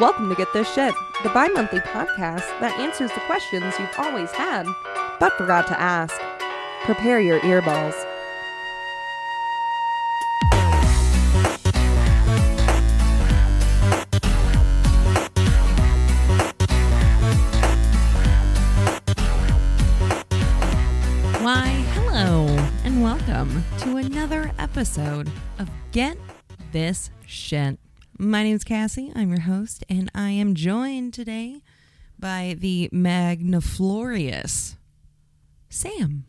Welcome to Get This Shit, the bi monthly podcast that answers the questions you've always had but forgot to ask. Prepare your earballs. Why, hello, and welcome to another episode of Get This Shit. My name's Cassie. I'm your host, and I am joined today by the magniflorious Sam.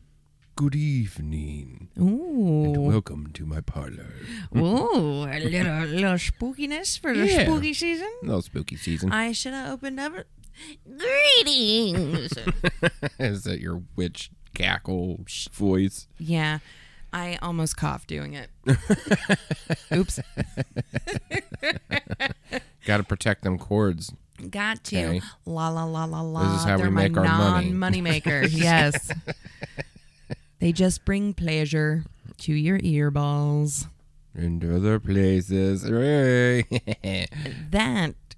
Good evening, Ooh. and welcome to my parlor. Ooh, a little, little spookiness for the Yeah. spooky season. No spooky season. I should have opened up. Greetings. Is that your witch cackle voice? yeah, I almost coughed doing it. Oops. Got to protect them cords. Got to. Okay. La la la la la. This is how They're we my make our money. non-money makers. yes. they just bring pleasure to your earballs. Into other places. That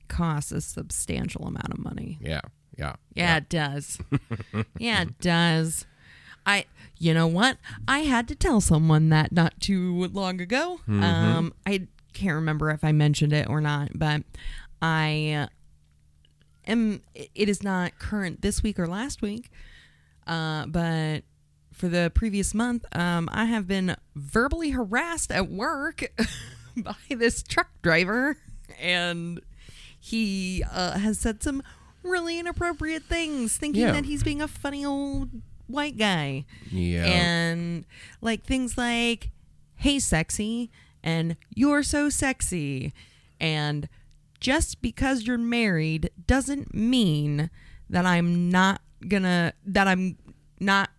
costs a substantial amount of money. yeah, yeah. Yeah, it does. yeah, it does. I, you know what? I had to tell someone that not too long ago. Mm-hmm. Um, I can't remember if I mentioned it or not, but I uh, am. It is not current this week or last week, uh, but for the previous month, um, I have been verbally harassed at work by this truck driver, and he uh, has said some really inappropriate things, thinking Yeah. that he's being a funny old white guy. Yeah. And like things like, hey, sexy, and you're so sexy. And just because you're married doesn't mean that I'm not gonna, that I'm not,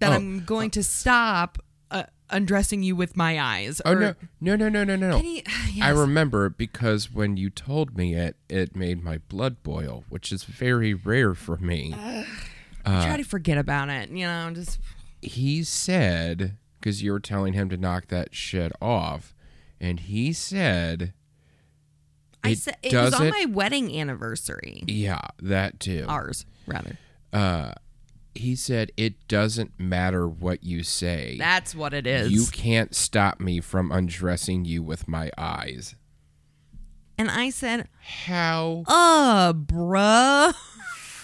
that Oh, I'm going to stop uh, undressing you with my eyes. oh, no. No, no, no, no, no. Can you- I remember because when you told me it, it made my blood boil, which is very rare for me. I Uh, try to forget about it. You know, just he said because you were telling him to knock that shit off, and he said, I said it was on my wedding anniversary. "Yeah, that too." Ours, rather. Uh, he said it doesn't matter what you say. That's what it is. You can't stop me from undressing you with my eyes. and I said, How "Uh, bruh,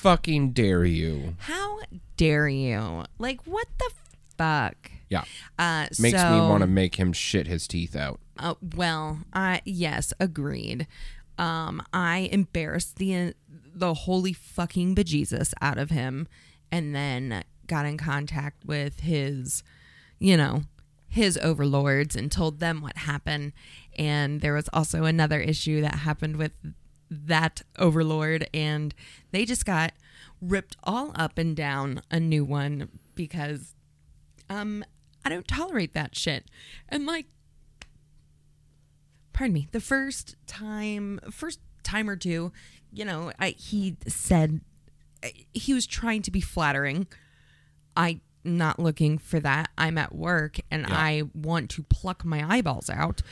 fucking dare you? how dare you? Like, what the fuck?" Yeah, Uh, makes so, me want to make him shit his teeth out. Uh, well, I yes, agreed. Um, I embarrassed the the holy fucking bejesus out of him, and then got in contact with his, you know, his overlords and told them what happened. And there was also another issue that happened with that overlord, and they just got ripped all up and down a new one because, um, I don't tolerate that shit. And like pardon me, the first time, first time or two, you know, I, he said he was trying to be flattering. I not looking for that. I'm at work and I want to pluck my eyeballs out.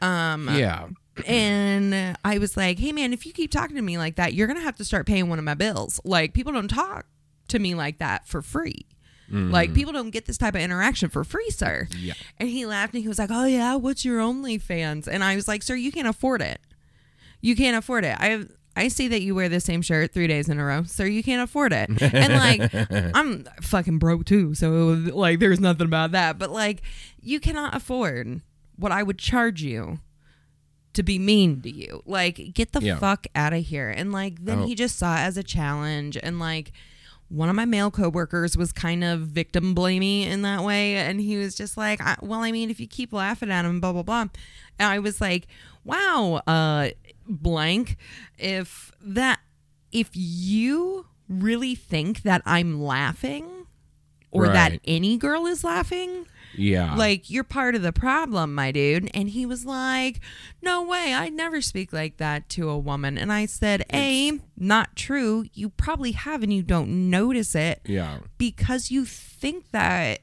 Um, Yeah, and I was like, "Hey, man, if you keep talking to me like that, you're gonna have to start paying one of my bills. Like, people don't talk to me like that for free. Like, mm. people don't get this type of interaction for free, sir." Yeah. And he laughed and he was like, "Oh yeah, what's your OnlyFans?" And I was like, "Sir, you can't afford it. You can't afford it. I I see that you wear the same shirt three days in a row, sir. You can't afford it. And like, I'm fucking broke too, so like, there's nothing about that. But like, you cannot afford what I would charge you." To be mean to you. Like, get the Yeah. fuck out of here. And like, then Oh. he just saw it as a challenge. And like, one of my male coworkers was kind of victim blamey in that way. And he was just like, I, well, I mean, if you keep laughing at him, blah, blah, blah. And I was like, wow, uh, blank, if that, if you really think that I'm laughing or that any girl is laughing, yeah. like you're part of the problem my dude and he was like no way I'd never speak like that to a woman and i said a not true you probably have and you don't notice it yeah. because you think that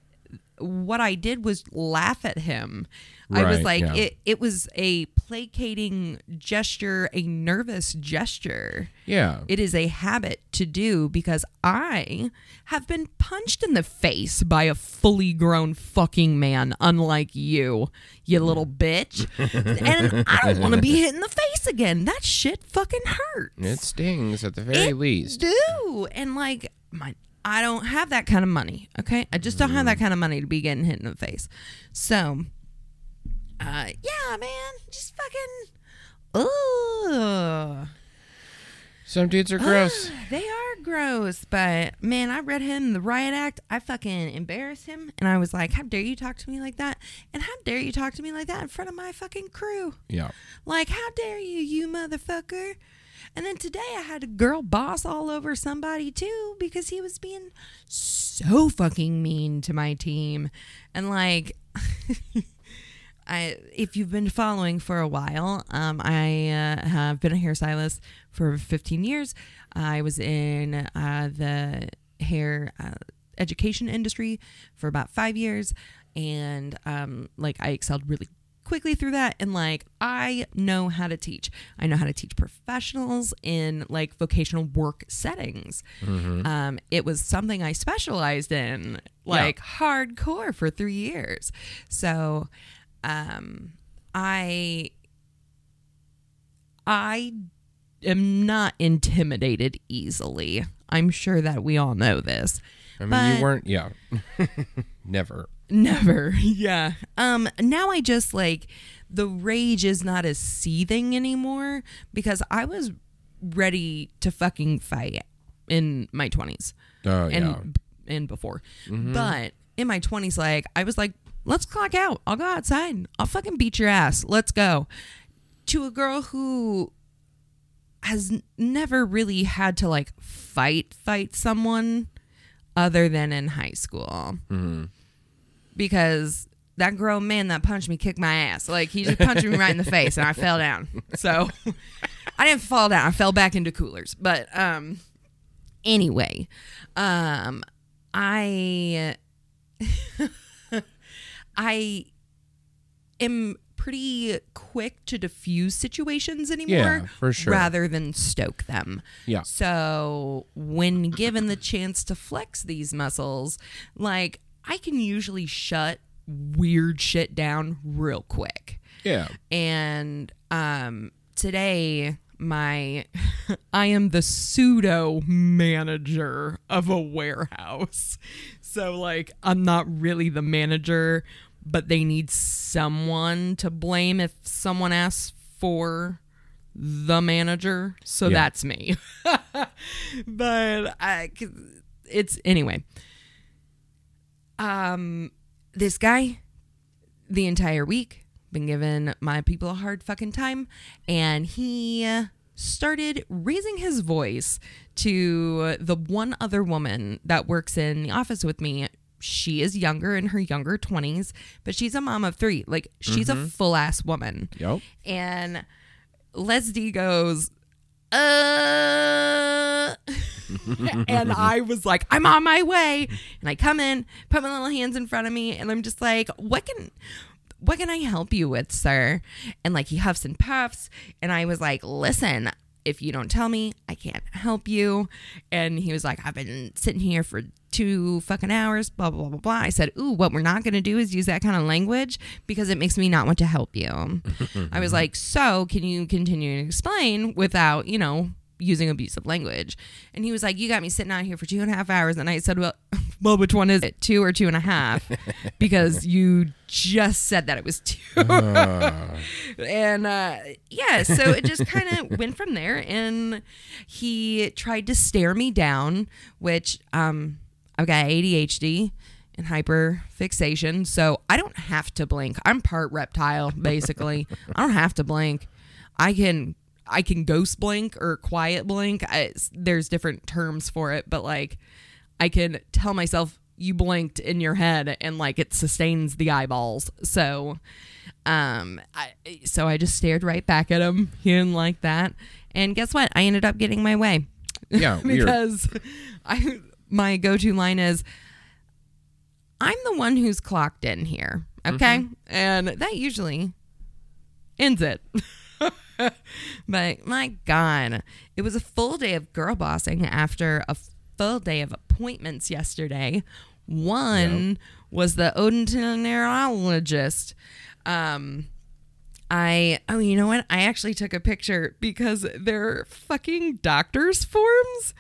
what I did was laugh at him. I was like, yeah. it, it was a placating gesture, a nervous gesture. Yeah. It is a habit to do because I have been punched in the face by a fully grown fucking man, unlike you, you little bitch. and I don't want to be hit in the face again. That shit fucking hurts. it stings at the very It least. do. And like my I don't have that kind of money. Okay. I just don't have mm. that kind of money to be getting hit in the face. So uh yeah, man. Just fucking Ugh. Some dudes are gross. They are gross, but man, I read him the riot act. I fucking embarrassed him, and I was like, "How dare you talk to me like that?" And how dare you talk to me like that in front of my fucking crew? yeah. Like, how dare you, you motherfucker? And then today I had a girl boss all over somebody too because he was being so fucking mean to my team. And like I if you've been following for a while, um, I uh, have been a hairstylist for 15 years. I was in uh, the hair uh, education industry for about five years, and um, like I excelled really quickly through that and like I know how to teach. I know how to teach professionals in like vocational work settings. Um, it was something I specialized in like hardcore for three years. So um, I I am not intimidated easily. I'm sure that we all know this. I mean, But- you weren't. Yeah. Never. Never. Yeah. Um now I just like the rage is not as seething anymore because I was ready to fucking fight in my 20s Oh and yeah. and before. But in my 20s like I was like let's clock out. I'll go outside. I'll fucking beat your ass. Let's go. To a girl who has never really had to like fight fight someone other than in high school because that grown man that punched me kicked my ass. Like he just punched me right in the face and I fell down. So I didn't fall down. I fell back into coolers. But um anyway, um I I am pretty quick to diffuse situations anymore Yeah, for sure. rather than stoke them. Yeah. So when given the chance to flex these muscles, like I can usually shut weird shit down real quick. Yeah. And um today my I am the pseudo manager of a warehouse. So like I'm not really the manager, but they need someone to blame if someone asks for the manager. So Yeah. that's me. but I it's anyway. Um this guy the entire week been giving my people a hard fucking time and he started raising his voice to the one other woman that works in the office with me she is younger in her younger 20s but she's a mom of three like she's a full ass woman Yep. and Leslie goes, uh, and I was like, I'm on my way. And I come in, put my little hands in front of me, and I'm just like, what can, what can I help you with, sir? And like he huffs and puffs, and I was like, listen, if you don't tell me, I can't help you. And he was like, I've been sitting here for two fucking hours, blah, blah, blah, blah. I said, Ooh, what we're not going to do is use that kind of language because it makes me not want to help you. I was like, So can you continue to explain without, you know, using abusive language? And he was like, You got me sitting out here for two and a half hours. And I said, Well, well, which one is it? Two or two and a half? Because you just said that it was two and uh, yeah, so it just kind of went from there. And he tried to stare me down, which um, I've got ADHD and hyper fixation, so I don't have to blink. I'm part reptile, basically. I don't have to blink. I can. I can ghost blink or quiet blink. I, there's different terms for it, but like I can tell myself you blinked in your head and like it sustains the eyeballs. So um I so I just stared right back at him. He didn't like that. And guess what? I ended up getting my way. Yeah. weird. because I my go-to line is I'm the one who's clocked in here. Okay. And that usually ends it. but my God, it was a full day of girl bossing after a full day of appointments yesterday. One was the odontologist. Um, I oh you know what I actually took a picture because they're fucking doctors forms.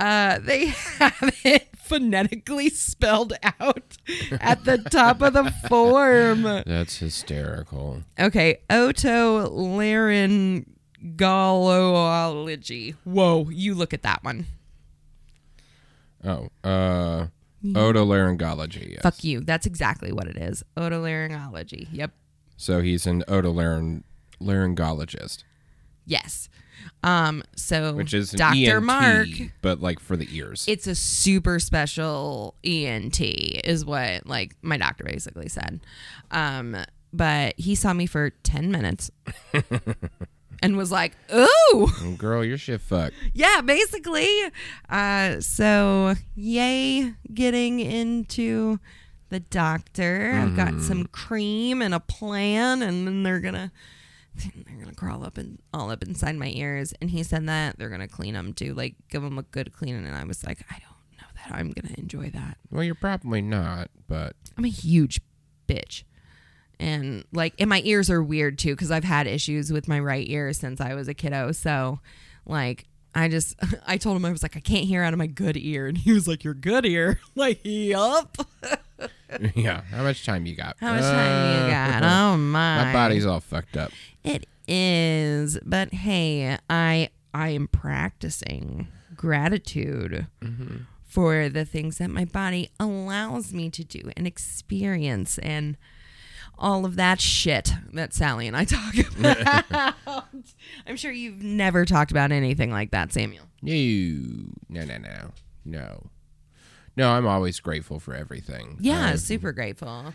Uh, they have it phonetically spelled out at the top of the form. That's hysterical. Okay, otolaryngology. Whoa, you look at that one. Oh, uh, otolaryngology. Yes. Fuck you. That's exactly what it is. Otolaryngology. Yep. So he's an otolaryngologist, Yes. Um. So which is Dr. ENT, Mark. but like for the ears. It's a super special ENT, is what like my doctor basically said. Um. But he saw me for ten minutes. And was like, "Ooh, Girl, your shit fucked. yeah, basically." Uh, so yay, getting into the doctor. I've got some cream and a plan, and then they're gonna they're gonna crawl up and all up inside my ears. And he said that they're gonna clean them too, like give them a good cleaning. And I was like, I don't know that I'm gonna enjoy that. Well, you're probably not, but I'm a huge bitch. And like, and my ears are weird too because I've had issues with my right ear since I was a kiddo. So, like, I just, I told him I was like, I can't hear out of my good ear, and he was like, "Your good ear?" like, yup. yeah. How much time you got? How much time you uh, got? Oh my! My body's all fucked up. It is, but hey, I I am practicing gratitude mm-hmm. for the things that my body allows me to do and experience and all of that shit that Sally and I talk about. I'm sure you've never talked about anything like that, Samuel. No, no, no, no, no. No, I'm always grateful for everything. Yeah, I'm super grateful.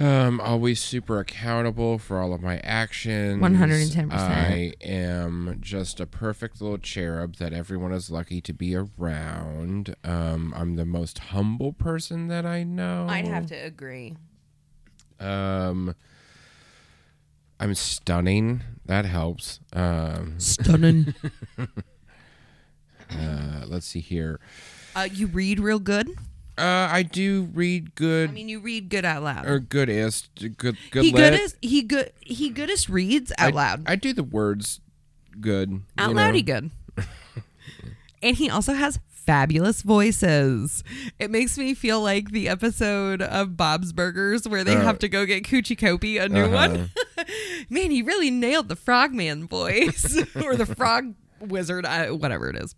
um, always super accountable for all of my actions. 110%. I am just a perfect little cherub that everyone is lucky to be around. Um, I'm the most humble person that I know. I'd have to agree. Um, I'm stunning. That helps. Um, Stunning. uh, let's see here. Uh, you read real good. Uh, I do read good I mean, you read good out loud. or goodest, good, good. he goodest he good he goodest reads out I, loud. I do the words good. out loud know. he good. and he also has fabulous voices. It makes me feel like the episode of Bob's Burgers where they Uh, have to go get Kuchi Kopi a new one. Man, he really nailed the frogman voice or the frog wizard, I, whatever it is.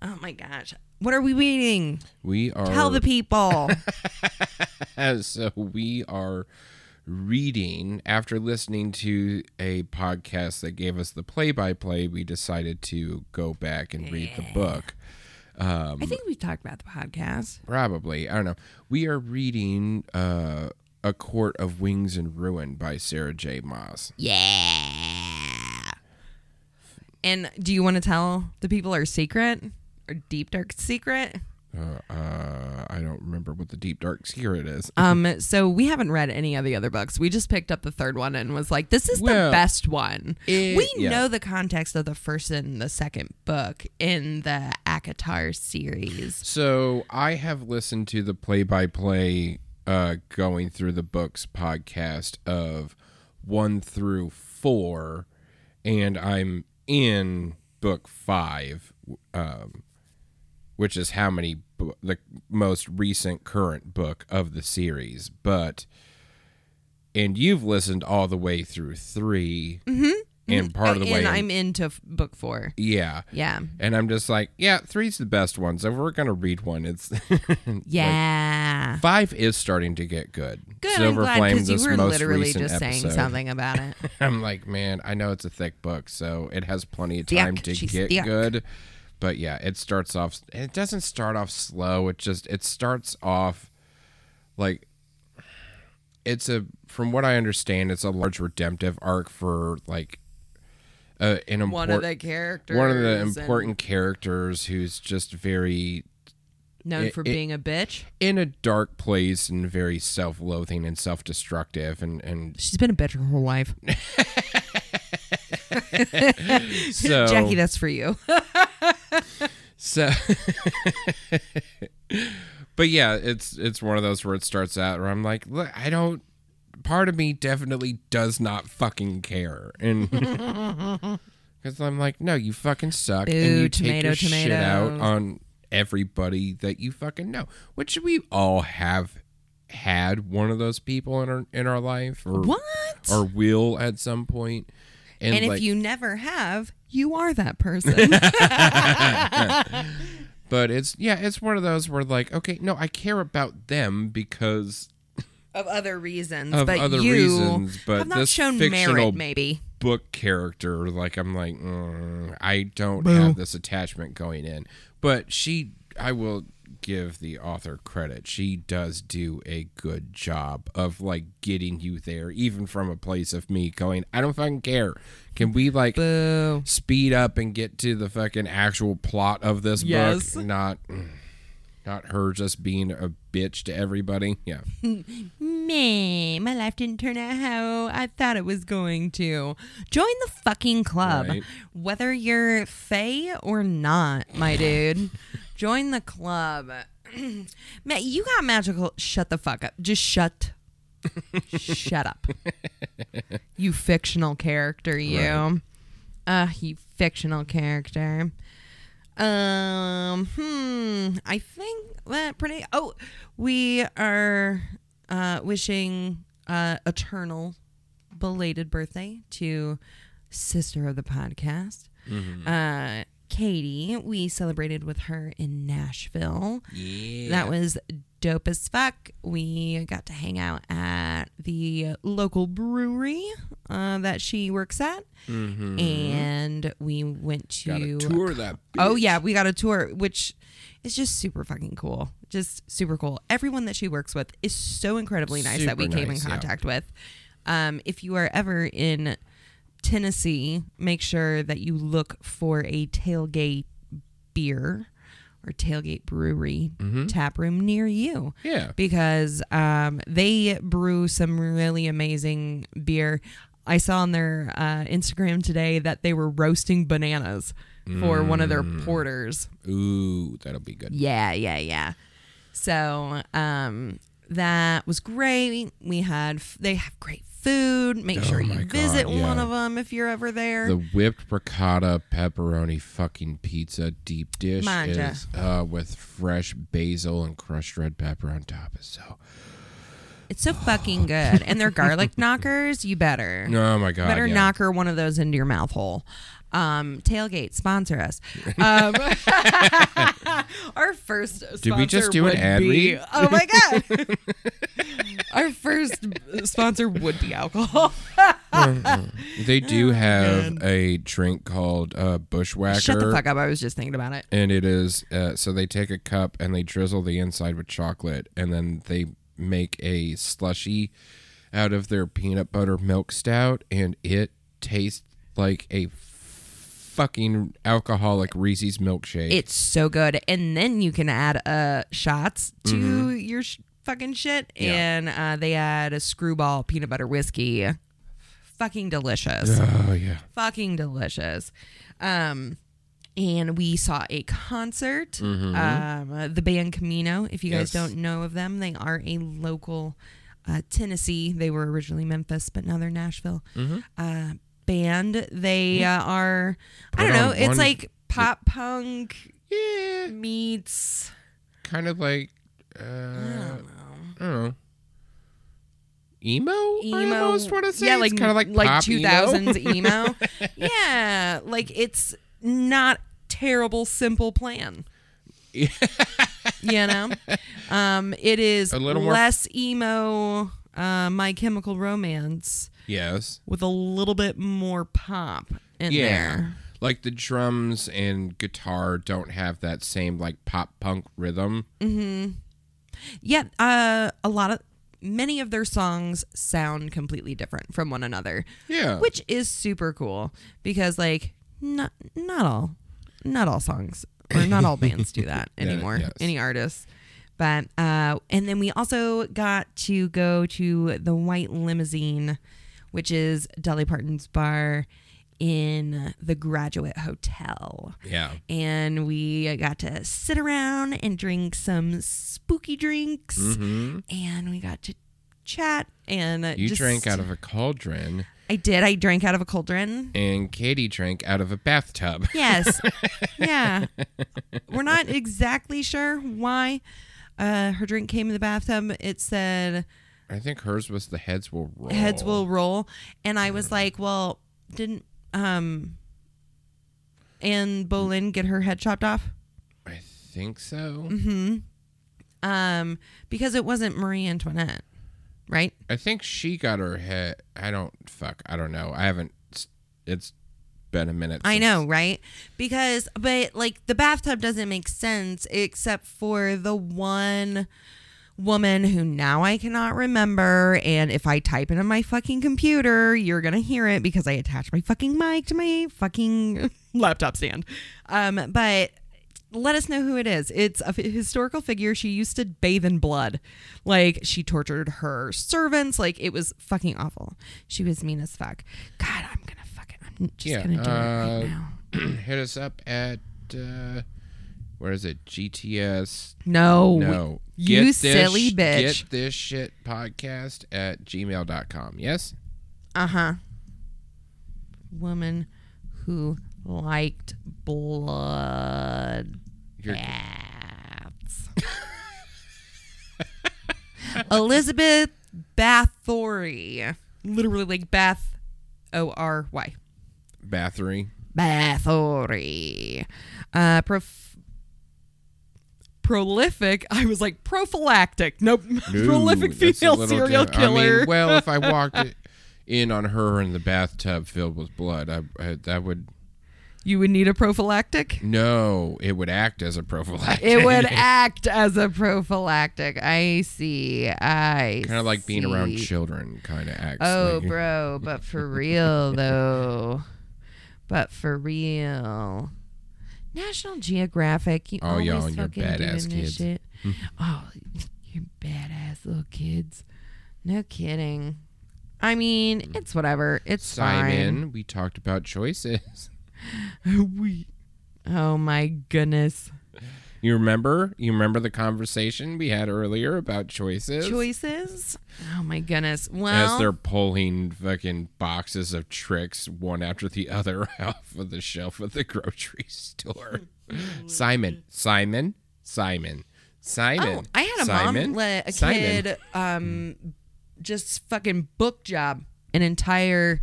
Oh my gosh. What are we reading? We are Tell the people. so we are reading after listening to a podcast that gave us the play-by-play. We decided to go back and read the book. I think we've talked about the podcast. Probably, I don't know. We are reading uh, "A Court of Wings and Ruin" by Sarah J. Maas. Yeah. And do you want to tell the people our secret? Deep dark secret? Uh, uh, I don't remember what the deep dark secret is. Um, so we haven't read any of the other books. We just picked up the third one and was like, this is Well, the best one. it- we yeah. know the context of the first and the second book in the ACOTAR series. So I have listened to the play-by-play uh, going through the books podcast of one through four, and I'm in book five, um, which is how many bu- the most recent current book of the series. But and you've listened all the way through 3 mm-hmm. Mm-hmm. and part of the oh, way, and in- I'm into f- book four. yeah. Yeah. And I'm just like, yeah, three's the best one. So we're gonna read one, it's Yeah. five is starting to get good. Good. Silver I'm glad Flame, because you were most literally recent just saying something about it. I'm like, man, I know it's a thick book, so it has plenty of Thick. time to She's get thick. good. But yeah, it starts off. It doesn't start off slow. It just it starts off like it's a from what I understand, it's a large redemptive arc for like uh, an one of the characters. one of the important characters who's just very Known It- for it- being a bitch. in a dark place and very self-loathing and self-destructive and and She's been a bitch her whole life. so Jackie, that's for you. So, but yeah, it's it's one of those where it starts out where I'm like, look, I don't. Part of me definitely does not fucking care, and because I'm like, no, you fucking suck, and you tomato, take your shit out on everybody that you fucking know, which we all have had one of those people in our in our life, or what? or will at some point. And, and if like, you never have, you are that person. but it's yeah, it's one of those where like, okay, no, I care about them because of other reasons. of but other you reasons, but have not this shown fictional merit, maybe. book character, like I'm like, mm, I don't have this attachment going in. But she, I will give the author credit. She does do a good job of like getting you there, even from a place of me going, I don't fucking care. Can we like Boo. speed up and get to the fucking actual plot of this Yes. book? Not. Mm, not her just being a bitch to everybody. Yeah. Me, my life didn't turn out how I thought it was going to. Join the fucking club. Right. Whether you're Faye or not, my dude. Join the club. Matt, you got magical. Shut the fuck up. Just shut. shut up. You fictional character, you. Right. Uh, you fictional character. Um, hmm. I think that pretty. Oh, we are uh, wishing uh, eternal belated birthday to sister of the podcast, uh, Katie. We celebrated with her in Nashville. Yeah. That was dope as fuck. We got to hang out at the local brewery uh, that she works at, and we went to Mm-hmm. Tour that. Oh yeah, we got a tour, which is just super fucking cool. Just super cool. Everyone that she works with is so incredibly nice that we Super came nice, in yeah. contact with. Um, if you are ever in Tennessee, make sure that you look for a tailgate beer or tailgate brewery tap room near you Mm-hmm. Yeah. because um, they brew some really amazing beer. I saw on their uh, Instagram today that they were roasting bananas for one of their Mm. porters. Ooh, that'll be good. Yeah, yeah, yeah. So um, that was great. We had they have great food. Make sure Oh my you God, visit one of them if you're ever there. The whipped ricotta pepperoni fucking pizza deep dish Manja. is uh, with fresh basil and crushed red pepper on top. Is so. it's so fucking good, and their garlic knockers. You better. Oh my god! better yeah. knocker one of those into your mouth hole. Um, tailgate sponsor us. Um, our first Did we just do an ad be- read? Oh my god! our first sponsor would be alcohol. They do have a drink called uh, Bushwhacker. Shut the fuck up! I was just thinking about it. And it is uh, so they take a cup and they drizzle the inside with chocolate, and then they make a slushy out of their peanut butter milk stout, and it tastes like a fucking alcoholic Reese's milkshake. It's so good, and then you can add uh shots to your sh- fucking shit, Mm-hmm. Yeah. and uh, they add a Skrewball peanut butter whiskey. Fucking delicious. oh yeah. fucking delicious. Um, and we saw a concert. Um, uh, the band Camino. If you guys Mm-hmm. Don't know of them, they are a local uh, Tennessee. They were originally Memphis, but now they're Nashville. Uh, band. They uh, are. I Mm-hmm. Don't know. on It's one- like pop punk Yeah, meets. kind of like uh, I don't know. Emo, I emo almost want to say yeah like kind of like like 2000s emo. emo yeah like it's not terrible simple plan you know um it is A little more- less emo uh my chemical romance yes, with a little bit more pop in yeah. there Like the drums and guitar don't have that same like pop punk rhythm. yeah uh a lot of many of their songs sound completely different from one another Yeah, which is super cool because like not not all not all songs or not all bands do that anymore. yes. Any artists. But uh, and then we also got to go to the White Limozeen, which is Dolly Parton's bar in the Graduate Hotel. Yeah. And we got to sit around and drink some spooky drinks, hmm and we got to chat. And You just- drank out of a cauldron, I did. I drank out of a cauldron. and Katie drank out of a bathtub. Yes. yeah. We're not exactly sure why uh, her drink came in the bathtub. It said I think hers was the heads will roll. heads will roll. And I was like, well, didn't um Anne Boleyn get her head chopped off? I think so. Mm-hmm. Um, because it wasn't Marie Antoinette, right? I think she got her head. I don't fuck. I don't know. I haven't. It's been a minute. I know, right? Because, but like the bathtub doesn't make sense except for the one woman who now I cannot remember. And if I type into my fucking computer, you're going to hear it because I attach my fucking mic to my fucking laptop stand. Um, but let us know who it is. It's a f- historical figure. She used to bathe in blood. Like, she tortured her servants. Like, it was fucking awful. She was mean as fuck. God, I'm going to fucking, I'm just Yeah, going to do it uh, right now. Hit us up at uh, where is it? GTS. No. No. you this, silly bitch. Get this shit podcast at gmail.com. Yes. Uh huh. Woman who liked blood You're, baths. Elizabeth Bathory. Literally like Bath O R Y. Bathory. Bathory. Uh, prof- prolific. I was like prophylactic. Nope. prolific female serial diff- I mean, killer. well, if I walked in on her in the bathtub filled with blood, I, I that would you would need a prophylactic. no, it would act as a prophylactic. It would act as a prophylactic. I see. I kind of like being around children. Kind of acts. Oh, like, bro, but for real though. But for real. National Geographic. You Oh, always y'all and your fucking badass kids. Shit. Mm-hmm. oh, you badass little kids. No kidding. I mean, mm. it's whatever. It's Simon, we talked about choices. we. Oh my goodness. You remember? You remember the conversation we had earlier about choices? Choices. Oh my goodness. Well, As they're pulling fucking boxes of tricks one after the other off of the shelf of the grocery store. Simon, Simon, Simon, Simon. Oh, I had a Simon, mom let a Simon. kid um just fucking book job an entire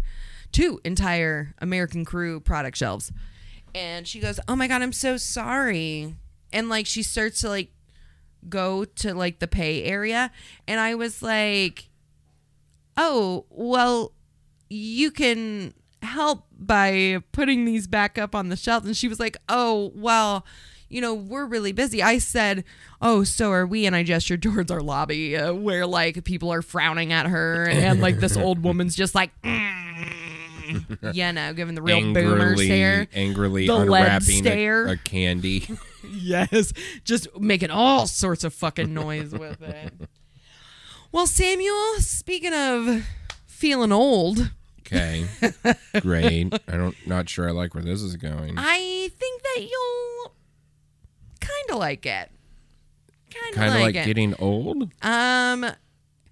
two entire American Crew product shelves. And she goes, "Oh my god, I'm so sorry." And like she starts to like go to like the pay area and I was like, "Oh, well, you can help by putting these back up on the shelf." And she was like, "Oh, well, you know, we're really busy." I said, "Oh, so are we." And I gestured towards our lobby uh, where like people are frowning at her and like this old woman's just like mm, you know, giving the real boomer angrily, stare. angrily The unwrapping a, a candy. Yes, just making all sorts of fucking noise with it. Well, Samuel, speaking of feeling old, Okay, great. I don't, not sure I like where this is going. I think that you'll kind of like it. Kind of like, like it. getting old. um,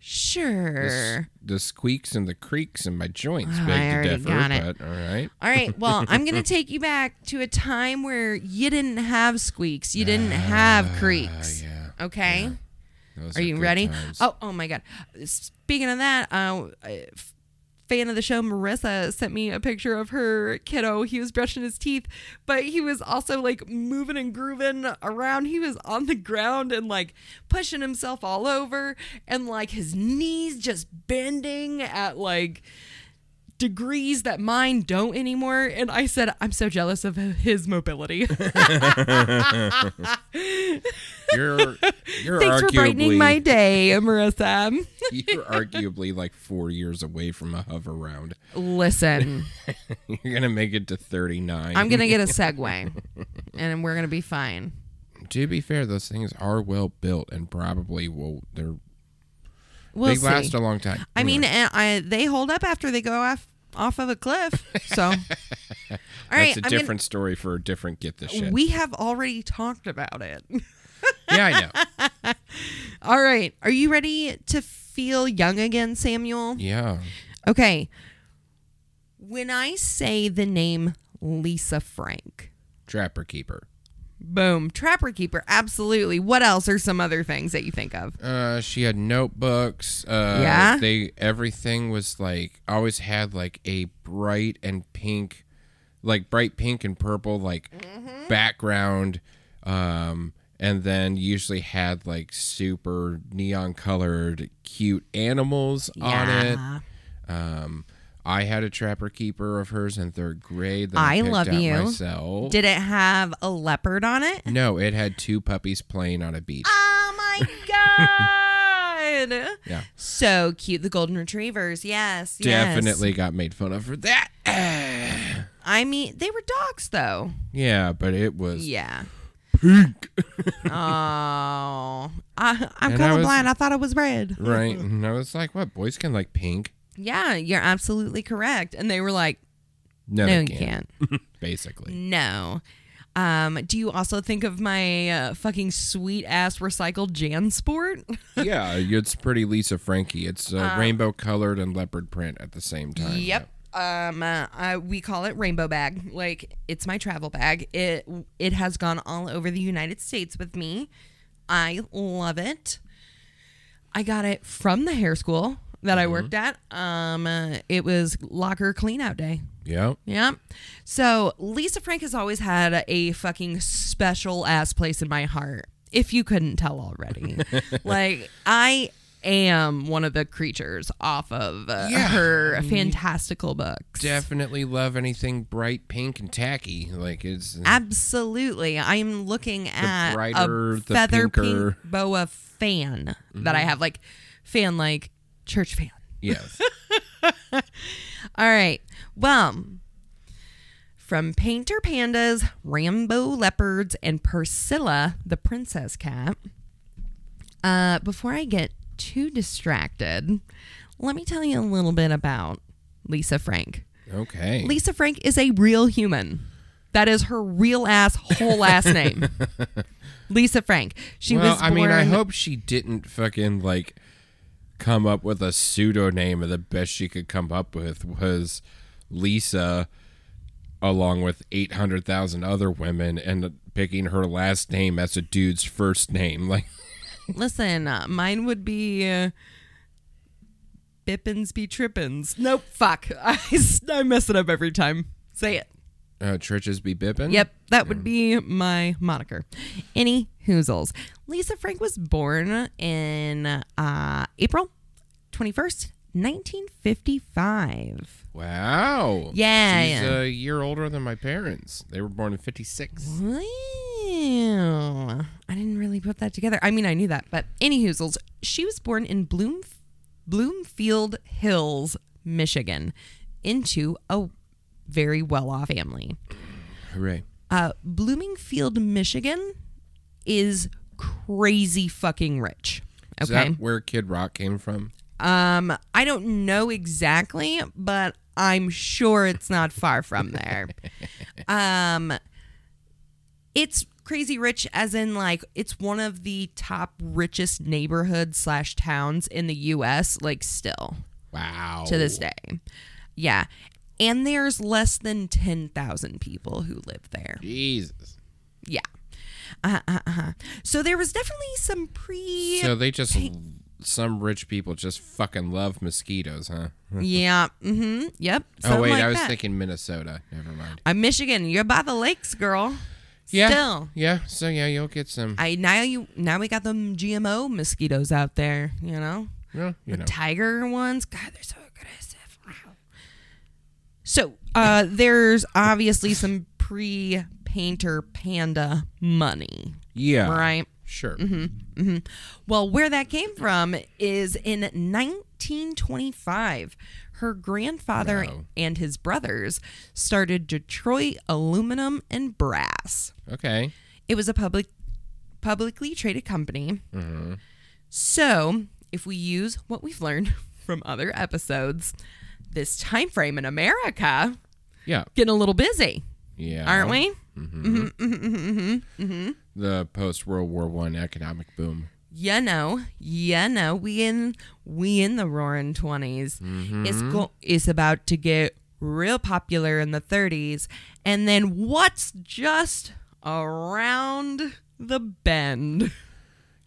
sure. s- the squeaks and the creaks in my joints Oh, beg I to already differ, got it. but all right. All right. Well, I'm going to take you back to a time where you didn't have squeaks, you didn't have Ah, creaks. yeah. Okay. Those Are you ready? times. Oh, oh my God. Speaking of that, uh, fan of the show, Marissa, sent me a picture of her kiddo. He was brushing his teeth, but he was also like moving and grooving around. He was on the ground and like pushing himself all over and like his knees just bending at like degrees that mine don't anymore. And I said, I'm so jealous of his mobility. You're you're Thanks for brightening my day, Marissa. you're arguably like four years away from a hover round. Listen. You're gonna make it to thirty nine. I'm gonna get a Segway. and we're gonna be fine. To be fair, those things are well built and probably will. They're We'll they see. last a long time. I mean, and eh, I, they hold up after they go off off of a cliff. So, all right, that's a I'm gonna- different story for a different get the shit. we have already talked about it. yeah, I know. all right, are you ready to feel young again, Samuel? Yeah. Okay. When I say the name Lisa Frank, Trapper Keeper. Boom, Trapper Keeper, absolutely. What else are some other things that you think of? Uh, she had notebooks. Uh, Yeah? They everything was like always had like a bright and pink, like bright pink and purple like Mm-hmm. background. Um, and then usually had like super neon colored cute animals on it. Yeah. Um, I had a trapper keeper of hers in third grade. That I, I love you. Myself. Did it have a leopard on it? no, it had two puppies playing on a beach. Oh my god! Yeah. So cute. The golden retrievers. Yes. yes. Definitely got made fun of for that. I mean, they were dogs though. Yeah, but it was Yeah. pink. Oh, I, I'm And I was- colorblind. I thought it was red. right. And I was like, what? Boys can like pink? Yeah, you're absolutely correct. And they were like, No, "No, you can't. can't." Basically. No. Um, do you also think of my uh, fucking sweet ass recycled JanSport? yeah, it's pretty Lisa Frankie. It's uh, rainbow colored and leopard print at the same time. Yep. Um, uh, I, we call it rainbow bag. Like it's my travel bag. It it has gone all over the United States with me. I love it. I got it from the hair school that I worked at. Um, uh, it was locker clean out day. Yep. Yeah. So Lisa Frank has always had a fucking special ass place in my heart. If you couldn't tell already, like I am one of the creatures off of uh, Yeah. her fantastical books. Definitely love anything bright pink and tacky. Like it's Absolutely. I'm looking at brighter, a the feather pinker. pink boa fan that I Mm-hmm. have, like fan, like church fan. yes. All right. Well, from Painter Pandas, Rainbow Leopards, and Priscilla, the princess cat. Uh, before I get too distracted, let me tell you a little bit about Lisa Frank. Okay. Lisa Frank is a real human. That is her real ass whole last name. Lisa Frank. She well, was I mean, I hope she didn't fucking like come up with a pseudonym, and the best she could come up with was Lisa, along with eight hundred thousand other women, and picking her last name as a dude's first name. Like, Listen, uh, mine would be uh, Bippins be Trippins. Nope, fuck. I, I mess it up every time. Say it. uh, churches be bippin'. Yep, that would be my moniker. Any hoozles. Lisa Frank was born in uh, April 21st, 1955. Wow. Yeah, She's yeah. a year older than my parents. They were born in fifty six. Wow. I didn't really put that together. I mean, I knew that, but any hoozles. She was born in Bloom, Bloomfield Hills, Michigan, into a very well off family. Hooray. Uh, Bloomingfield, Michigan is crazy fucking rich. Is Okay. that where Kid Rock came from? Um, I don't know exactly, but I'm sure it's not far from there. um, it's crazy rich, as in like it's one of the top richest neighborhoods slash towns in the U.S. Like still Wow. to this day, yeah. And there's less than ten thousand people who live there. Jesus. Yeah. Uh, uh, uh. So there was definitely some pre. So they just some rich people just fucking love mosquitoes, huh? yeah. Mm-hmm. Yep. oh wait, like I was that. thinking Minnesota. Never mind. I'm Michigan. You're by the lakes, girl. Yeah. Still. Yeah. So yeah, you'll get some. I now you now we got them GMO mosquitoes out there, you know? well, you know. Tiger ones. God, they're so aggressive. Wow. So, uh there's obviously some pre painter panda money, Yeah. right? Sure. Mm-hmm. Well, where that came from is in 1925, her grandfather Wow. and his brothers started Detroit Aluminum and Brass. Okay. It was a public publicly traded company. Mm-hmm. So, if we use what we've learned from other episodes, this time frame in America Yeah. getting a little busy, Yeah. aren't we? Mm-hmm. Mm-hmm, mm-hmm, the post World War One economic boom. You know, you know, we in we in the roaring 20s It's go- it's about to get real popular in the 30s, and then what's just around the bend?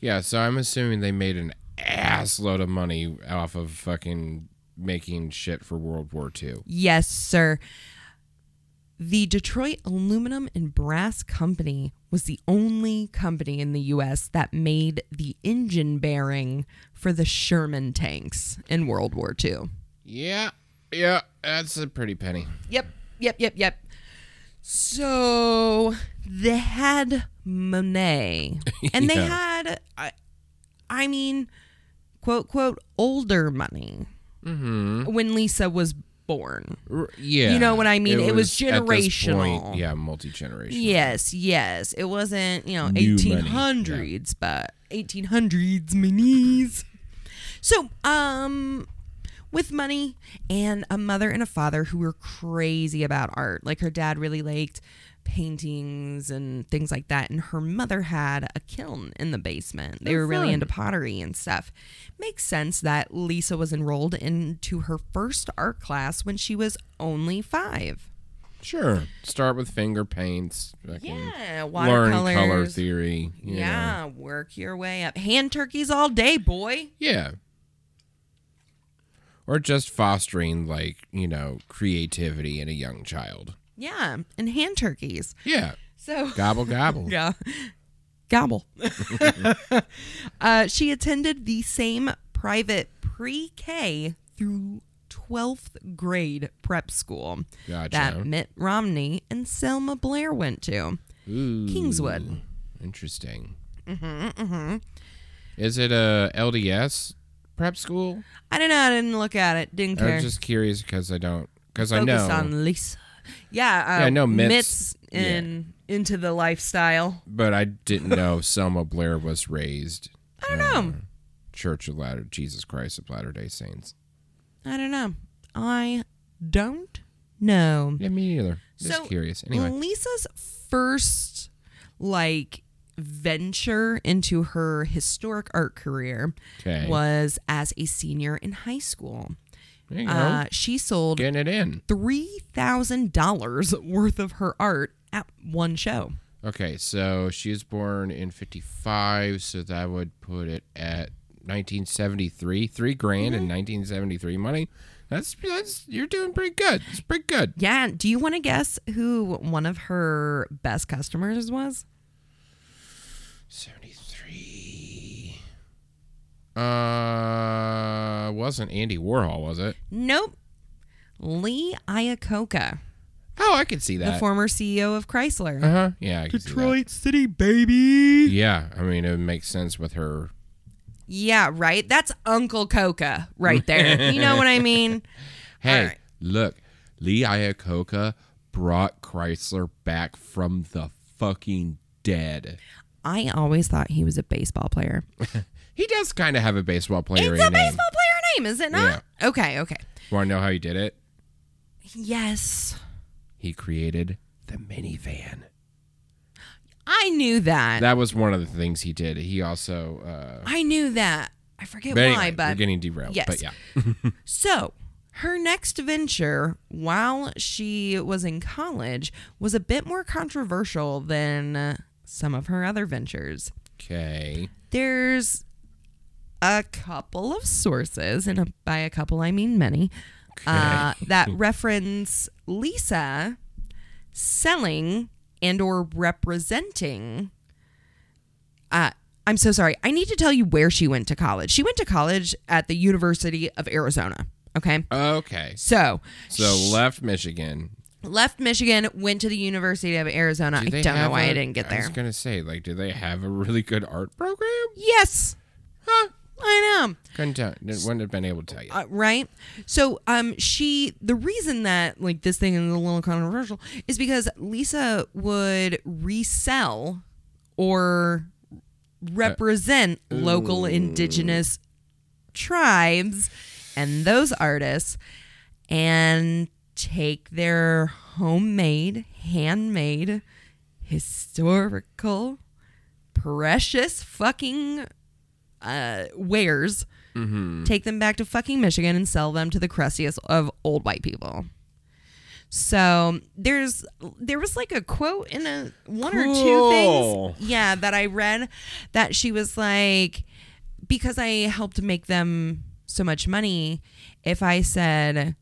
Yeah, so I'm assuming they made an ass load of money off of fucking making shit for World War II. Yes, sir. The Detroit Aluminum and Brass Company was the only company in the U.S. that made the engine bearing for the Sherman tanks in World War II. Yeah, yeah, that's a pretty penny. Yep, yep, yep, yep. So they had Monet, and they Yeah. had, I, I mean, quote, quote, older money Mm-hmm. when Lisa was born. yeah, You know what I mean? It was at this generational. point, yeah, multi generational. Yes, yes. It wasn't, you know, New money, 1800s, but 1800s, my knees. So, um, with money and a mother and a father who were crazy about art. Like her dad really liked paintings and things like that. And her mother had a kiln in the basement. They Oh, were really fun. into pottery and stuff. Makes sense that Lisa was enrolled into her first art class when she was only five. Sure. Start with finger paints. Yeah, Learn color theory. you know. Yeah, work your way up. Hand turkeys all day, boy. Yeah. Or just fostering like, you know, creativity in a young child. Yeah, and hand turkeys. Yeah. So Gobble gobble. yeah, gobble. uh, she attended the same private pre-K through 12th grade prep school Gotcha. that Mitt Romney and Selma Blair went to. Ooh, Kingswood. Interesting. Mm-hmm, mm-hmm. Is it a LDS prep school? I don't know. I didn't look at it. Didn't care. I'm just curious because I don't. Because I know. on Lisa. Yeah, uh, Yeah, I know Mitt's- Mitt's in into the lifestyle. but I didn't know Selma Blair was raised. I don't know. Church of Latter Jesus Christ of Latter Day Saints. I don't know. I don't know. Yeah, me neither. Just So, curious. Anyway. Lisa's first like venture into her historic art career Okay. was as a senior in high school. There you go. Uh, she sold Getting it in. three thousand dollars worth of her art at one show. Okay, so she was born in 55, so that would put it at 1973. Three grand Mm-hmm. in 1973 money. That's that's you're doing pretty good. It's pretty good. Yeah. Do you want to guess who one of her best customers was? Uh, wasn't Andy Warhol, was it? Nope. Lee Iacocca, Oh, I could see that. the former CEO of Chrysler. Uh huh. Yeah, I could see that. City, baby. Yeah, I mean it makes sense with her. Yeah, right. That's Uncle Coca right there. you know what I mean? Hey, All right. look, Lee Iacocca brought Chrysler back from the fucking dead. I always thought he was a baseball player. He does kind of have a baseball player It's a name. baseball player name, is it not? Yeah. Okay, okay. Want to know how he did it? Yes. He created the minivan. I knew that. That was one of the things he did. He also. Uh, I knew that. I forget but anyway, why, but we're getting derailed. yes. But yeah. So, her next venture while she was in college was a bit more controversial than some of her other ventures. Okay. There's a couple of sources, and by a couple I mean many, uh, that reference Lisa selling and or representing. Uh, I'm so sorry. I need to tell you where she went to college. She went to college at the University of Arizona. Okay. Okay. So, So left Michigan. left Michigan, went to the University of Arizona. Do I don't know why I I didn't get there. I was gonna say, like, do they have a really good art program? yes. Huh? I know. Couldn't tell. Wouldn't have been able to tell you. Uh, right so um she the reason that like this thing is a little controversial is because lisa would resell or represent local indigenous tribes and those artists and take their homemade handmade historical precious fucking uh wares take them back to fucking Michigan and sell them to the crustiest of old white people. So there's there was like a quote in a one or two things, yeah, that I read that she was like, because I helped make them so much money. If I said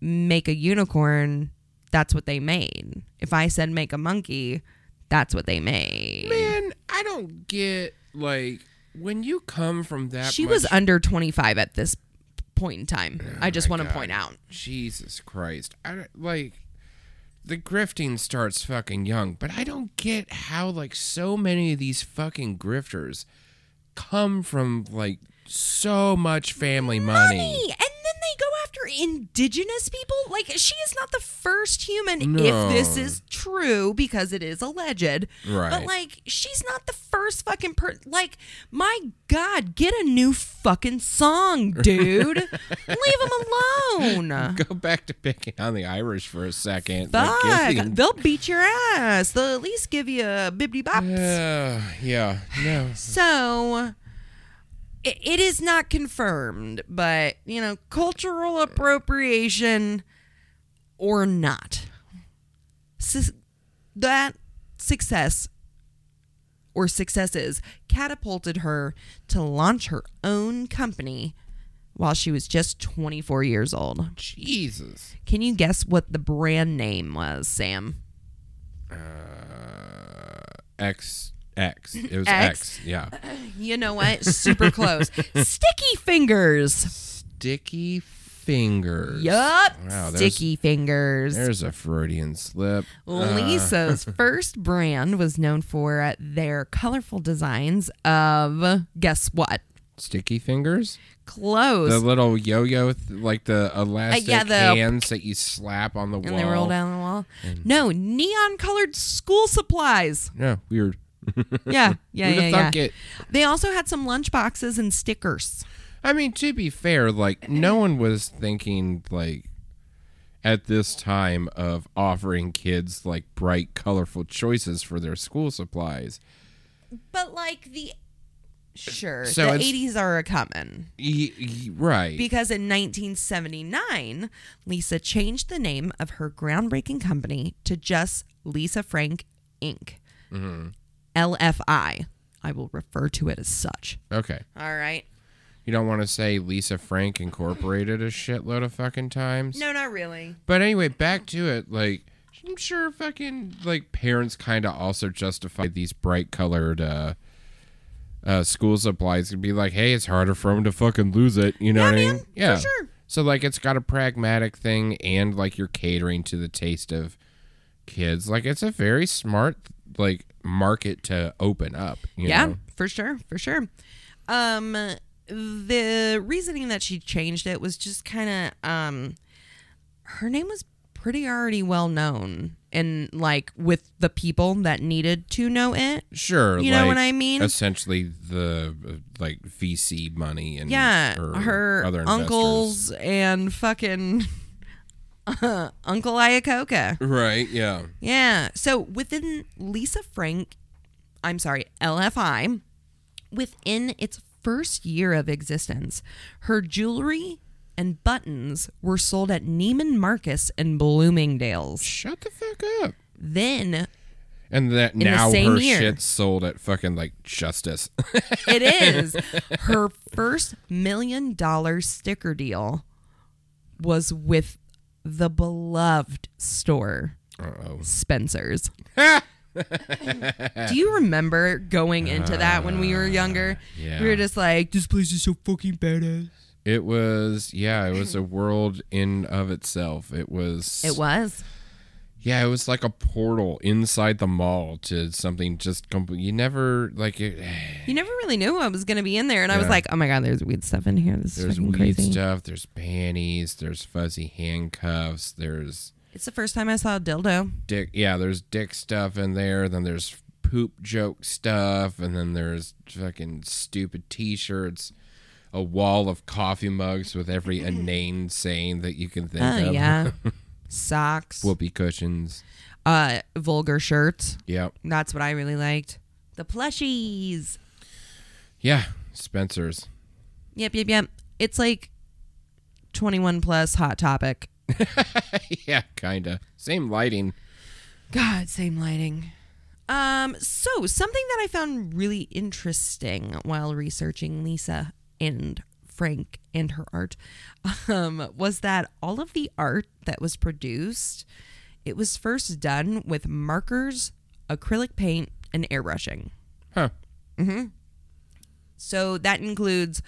make a unicorn, that's what they made. If I said make a monkey, that's what they made. Man, I don't get like when you come from that. she much, was under 25 at this point in time. Oh I just want to point out. Jesus Christ. I like the grifting starts fucking young, but I don't get how like so many of these fucking grifters come from like so much family money. money. And then they go after indigenous people. Like she is not the first human, No. if this is true, because it is alleged. Right. But like, she's not the first fucking person. Like, my God, get a new fucking song, dude. Leave them alone. Go back to picking on the Irish for a second. Fuck, Like, gifting- they'll beat your ass. They'll at least give you a bibbity bop. Uh, yeah, no. So it, is not confirmed, but you know, cultural appropriation or not, Sus- that success or successes catapulted her to launch her own company while she was just 24 years old. Jesus. Can you guess what the brand name was, Sam? Uh, X X. It was X? X. Yeah. You know what? Super close. Sticky fingers. Sticky fingers. Yup. Wow, Sticky fingers. There's a Freudian slip. Lisa's first brand was known for their colorful designs of guess what? Sticky fingers. Clothes. The little yo-yo, th- like the elastic Uh, yeah, the- hands that you slap on the wall. and wall. they roll down the wall. No, neon colored school supplies. Yeah, weird. Yeah, yeah, yeah, yeah. it? They also had some lunch boxes and stickers. I mean, to be fair, like no one was thinking like at this time of offering kids like bright, colorful choices for their school supplies. But like the sure, So the eighties are a coming. Y- y- right. Because in 1979, Lisa changed the name of her groundbreaking company to just Lisa Frank Inc. Mm-hmm. LFI. I will refer to it as such. okay. All right. You don't want to say Lisa Frank Incorporated a shitload of fucking times. No, not really. But anyway, back to it. Like, I'm sure fucking like parents kind of also justify these bright colored uh, uh, school supplies and be like, hey, it's harder for them to fucking lose it. You know Yeah, what I man, mean? for Yeah. sure. So like, it's got a pragmatic thing, and like you're catering to the taste of kids. Like, it's a very smart like market to open up. You yeah, know? for sure, for sure. Um, the reasoning that she changed it was just kind of um, her name was pretty already well known and like with the people that needed to know it. Sure. You know what I mean? Essentially, the like VC money and Yeah, or her other investors. uncles and fucking Uncle Iacocca. Right. Yeah. Yeah. So within Lisa Frank, I'm sorry, LFI, within its first year of existence, her jewelry and buttons were sold at Neiman Marcus and Bloomingdale's. Shut the fuck up. Then And that now her year. shit's sold at fucking like Justice. it is her first million dollar sticker deal was with the beloved store Uh-oh. Spencer's. Do you remember going into that when we were younger? Uh, yeah. We were just like, this place is so fucking badass. It was yeah, it was a world in of itself. It was It was. Yeah, it was like a portal inside the mall to something just complete. You never like it. You never really knew what was going to be in there. And I was like, oh my God, there's weird stuff in here. This is There's fucking weed crazy. stuff. There's panties. There's fuzzy handcuffs. There's It's the first time I saw a dildo. dick. Yeah, there's dick stuff in there. Then there's poop joke stuff, and then there's fucking stupid T-shirts. A wall of coffee mugs with every inane saying that you can think Oh, of. yeah. Socks. Whoopee cushions. Uh, vulgar shirts. Yep. That's what I really liked. The plushies. Yeah. Spencer's. Yep, yep, yep. It's like 21 plus hot topic. yeah, kinda. Same lighting. God, same lighting. Um, so something that I found really interesting while researching Lisa and Frank and her art um, was that all of the art that was produced, it was first done with markers, acrylic paint, and airbrushing. Huh. So that includes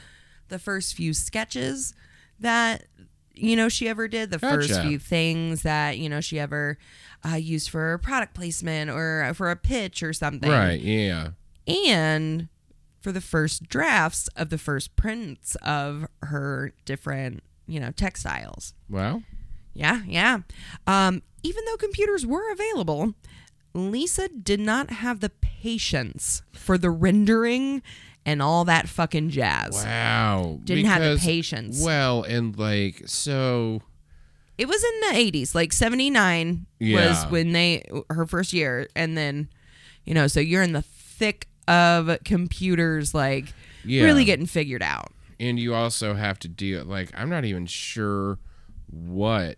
the first few sketches that you know she ever did, the first few things that you know she ever uh, used for product placement or for a pitch or something, Right. Yeah. And for the first drafts of the first prints of her different you know textiles. Wow. Yeah, yeah. Um, even though computers were available, Lisa did not have the patience for the rendering and all that fucking jazz. Wow. Didn't have the patience. Well, and like so. It was in the 80s, like 79 was when they her first year and then you know, so you're in the thick of computers like Yeah. really getting figured out. and you also have to deal like i'm not even sure what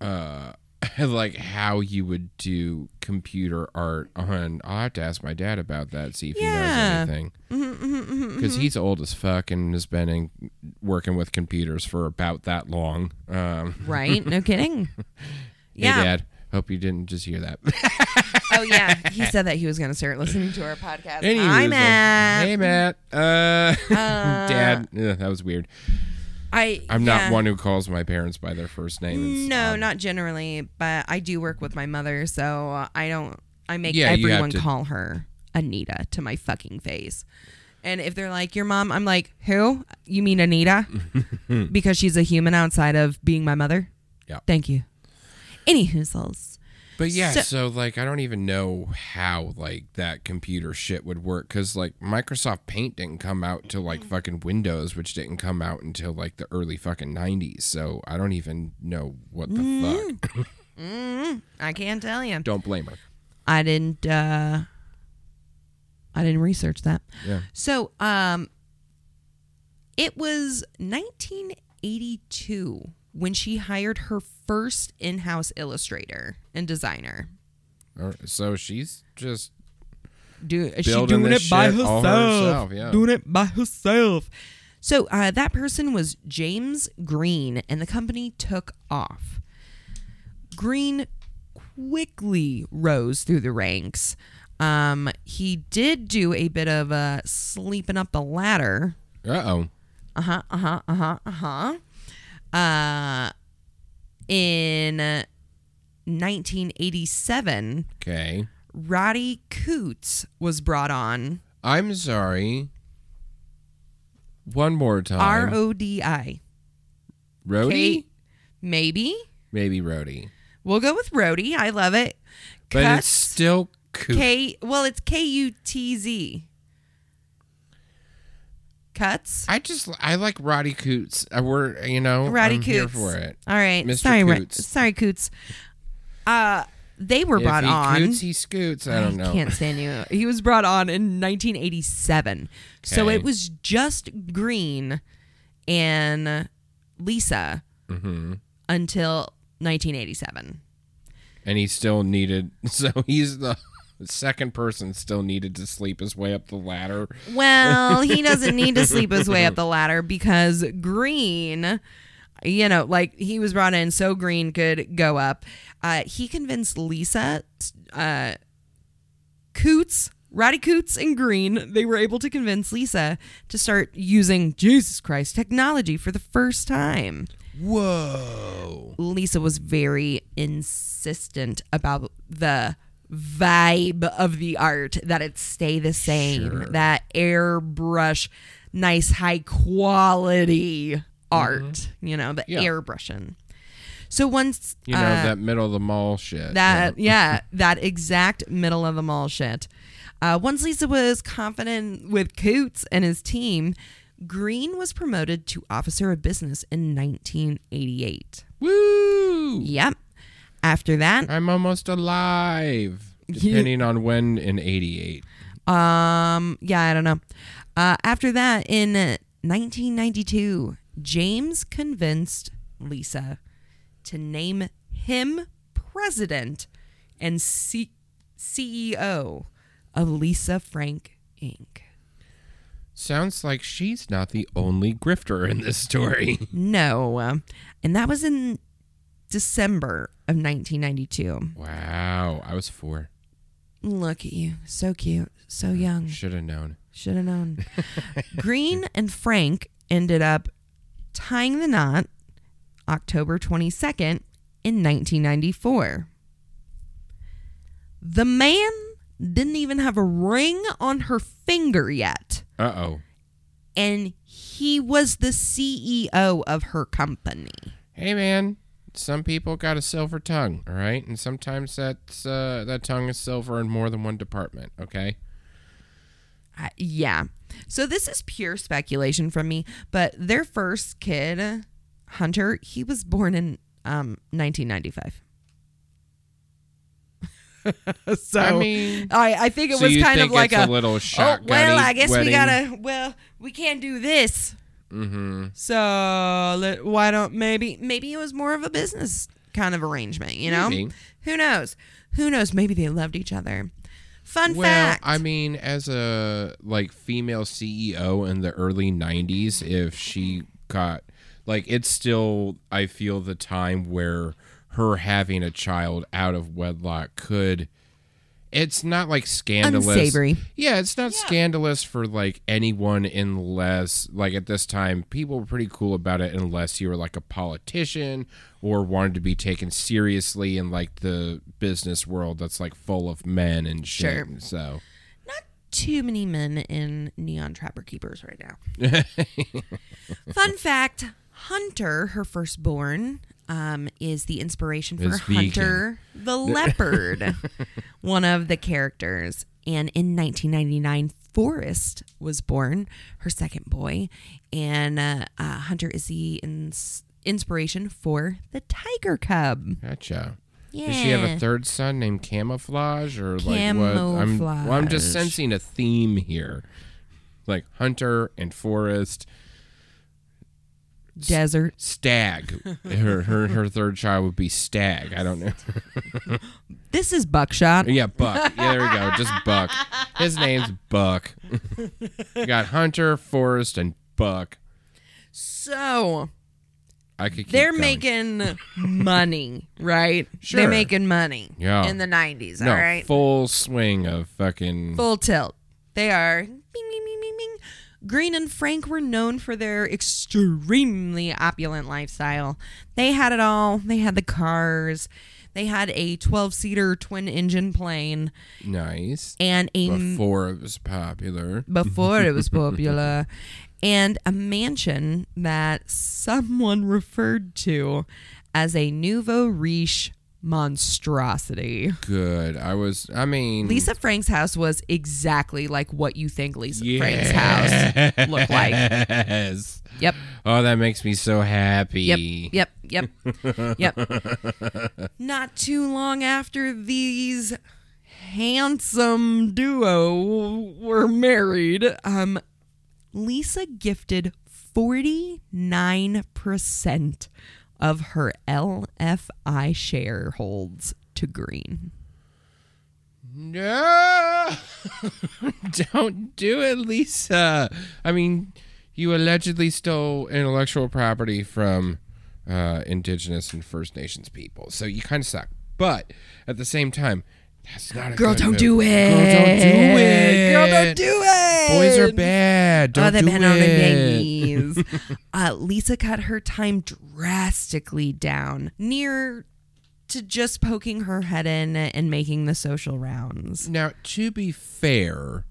uh like how you would do computer art on i'll have to ask my dad about that see if Yeah. he knows anything because he's old as fuck and has been in, working with computers for about that long um Right? No kidding. hey yeah. dad hope you didn't just hear that Oh yeah. He said that he was going to start listening to our podcast. Anywho, Hi, Matt. hey matt uh, dad Ugh, that was weird I i'm yeah. not one who calls my parents by their first name It's No, odd. not generally, but I do work with my mother, so I don't. I make Yeah, you have everyone to- call her Anita to my fucking face. And if they're like your mom, I'm like, who? You mean Anita? because she's a human outside of being my mother. Yeah. Thank you. Any hoozles. But yeah, So- so, like I don't even know how like that computer shit would work because like Microsoft Paint didn't come out till like fucking Windows, which didn't come out until like the early fucking nineties. So I don't even know what the fuck. I can't tell you. don't blame her. I didn't. uh I didn't research that. Yeah. So, um, it was 1982 when she hired her first in-house illustrator and designer. So she's just Do she doing it by herself? herself, yeah. Doing it by herself. So uh, that person was James Green, and the company took off. Green quickly rose through the ranks. Um, he did do a bit of uh, sleeping up the ladder uh oh. uh huh, uh huh, uh huh, uh huh. Uh, in uh, 1987, Okay. Roddy Coots was brought on. I'm sorry. One more time. R O D I. Rhodey? K- Maybe Maybe Rhodey. we'll go with Rhodey. I love it. But it's Cuts, still. K. Well, it's K U T Z. Cuts. I just I like Roddy Coots. Uh, We're you know Roddy I'm Coots. here for it. All right. Mr. Sorry, Ra- Coots. sorry, Coots. Uh, they were brought if he on. coots, he scoots. I don't know. can't stand you. He was brought on in 1987. So it was just Green and Lisa hmm until 1987. And he still needed. So he's the second person still needed to sleep his way up the ladder. Well, he doesn't need to sleep his way up the ladder because Green, you know, like he was brought in so Green could go up. Uh, he convinced Lisa, uh, Coots, Roddy Coots, and Green, they were able to convince Lisa to start using Jesus Christ technology for the first time. Whoa. Lisa was very insistent about the vibe of the art that it stay the same Sure. that airbrush nice high quality art you know the Yeah. airbrushing so once You know, uh, that middle of the mall shit. that yeah that exact middle of the mall shit uh, once lisa was confident with coots and his team green was promoted to officer of business in 1988 Woo! Yep. After that, I'm almost alive. Depending on when in 88. um, yeah, I don't know. Uh, after that, in uh, 1992, James convinced Lisa to name him president and C- CEO of Lisa Frank Inc. Sounds like she's not the only grifter in this story. No, um, and that was in December of 1992. Wow. I was four. Look at you, so cute, so young. Should have known. Should have known. Green and Frank ended up tying the knot October 22nd in 1994. The man didn't even have a ring on her finger yet, Uh oh. and he was the CEO of her company. Hey, man. Some people got a silver tongue, all right? And sometimes that's, uh, that tongue is silver in more than one department, okay? Uh, yeah. So this is pure speculation from me, but their first kid, Hunter, he was born in um 1995. so I mean, I, I think it so was kind of like a, a, little oh well I guess wedding? we gotta well we can't do this Mm-hmm. so let, why don't maybe maybe it was more of a business kind of arrangement you know Maybe. who knows who knows maybe they loved each other fun Well, fact I mean, as a like female CEO in the early '90s, if she got like, it's still I feel the time where her having a child out of wedlock could. It's not like scandalous. Unsavory. Yeah, it's not scandalous for like anyone unless like at this time people were pretty cool about it unless you were like a politician or wanted to be taken seriously in like the business world that's like full of men and shit. Sure. So not too many men in neon trapper keepers right now. Fun fact Hunter, her firstborn, um, is the inspiration for Is. Hunter the leopard, one of the characters. And in 1999, Forrest was born, her second boy. And uh, uh, Hunter is the ins- inspiration for the tiger cub. gotcha. Yeah. Does she have a third son named Camouflage or like what? I'm, well, I'm just Camouflage. sensing a theme here, like Hunter and Forest. Desert. Stag. Her her her third child would be Stag. I don't know. This is Buckshot. Yeah, Buck. Yeah, there we go. Just Buck. His name's Buck. you got Hunter, Forrest, and Buck. So I could keep they're going. making money, right? Sure. They're making money Yeah. in the 90s, no all right? full swing of fucking. Full tilt. They are bing, bing, bing. Green and Frank were known for their extremely opulent lifestyle. They had it all. They had the cars. They had a 12-seater twin-engine plane nice. and a Before it was popular. before it was popular, and a mansion that someone referred to as a nouveau riche monstrosity. Good. I was. I mean. Lisa Frank's house was exactly like what you think Lisa Frank's house looked like. Yes. Yep. Oh, that makes me so happy. Yep. Yep. Yep. yep. Not too long after these handsome duo were married, um, Lisa gifted 49% of her LFI shareholds to Green. No, don't do it, Lisa. I mean, you allegedly stole intellectual property from uh, Indigenous and First Nations people, so you kind of suck. But at the same time, that's not a Girl, don't move. do it. Girl, don't do it. Girl, don't do it. Boys are bad. Don't oh, do been it. on their knees. uh, Lisa cut her time drastically down, near to just poking her head in and making the social rounds. Now, to be fair,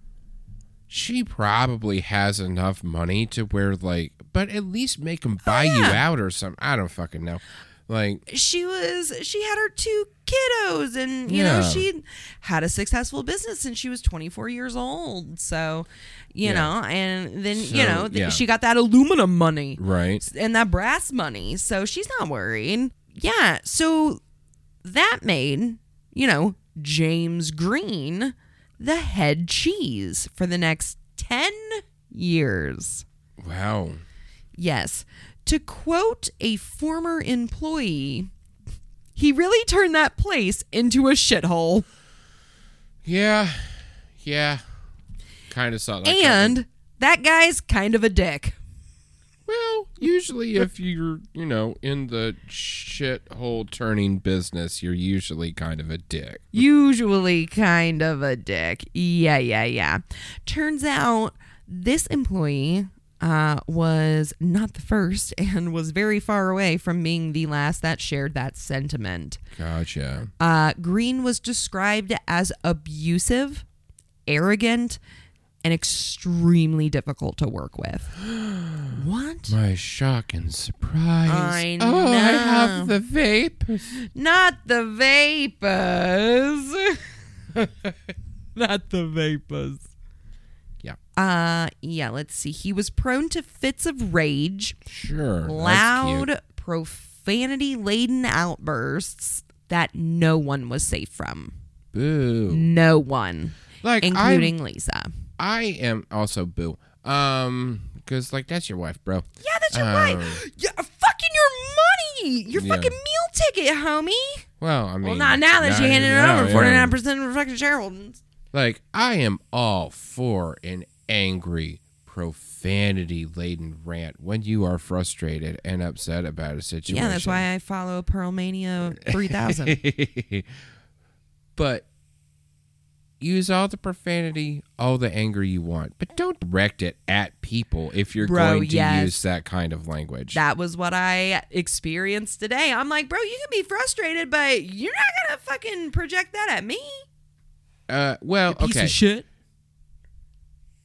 she probably has enough money to where, like, but at least make them buy you Oh, yeah. out or something. I don't fucking know. Like, She was she had her two kiddos and you Yeah. know she had a successful business and she was 24 years old. So, you Yeah. know, and then So, you know, th- yeah. she got that aluminum money. right? and that brass money. So she's not worried. Yeah. So that made, you know, James Green the head cheese for the next 10 years. Wow. Yes. To quote a former employee, he really turned that place into a shithole. Yeah. Yeah. Kind of saw that. coming. And that guy's kind of a dick. Well, usually if you're, you know, in the shithole turning business, you're usually kind of a dick. usually kind of a dick. Yeah, yeah, yeah. Turns out this employee uh, was not the first and was very far away from being the last that shared that sentiment. Gotcha. Uh, Green was described as abusive, arrogant, and extremely difficult to work with. what? My shock and surprise. I Oh, I have the vapors. Not the vapors. Not the vapors. Uh yeah, let's see. He was prone to fits of rage, Sure. loud, profanity laden outbursts that no one was safe from. Boo. No one, Like including Lisa. I'm, I am also boo. Um, because like that's your wife, bro. Yeah, that's your Um, wife. Yeah, fucking your money. Your Yeah. fucking meal ticket, homie. Well, I mean, Well, not now that she handed it over. Forty nine percent of her fucking shareholdings. Like I am all for an angry, profanity-laden rant when you are frustrated and upset about a situation. Yeah, that's why I follow Pearl Mania three thousand. but use all the profanity, all the anger you want, but don't direct it at people if you're Bro, going to yes. use that kind of language. That was what I experienced today. I'm like, bro, you can be frustrated, but you're not gonna fucking project that at me. uh, well, Piece okay. of shit.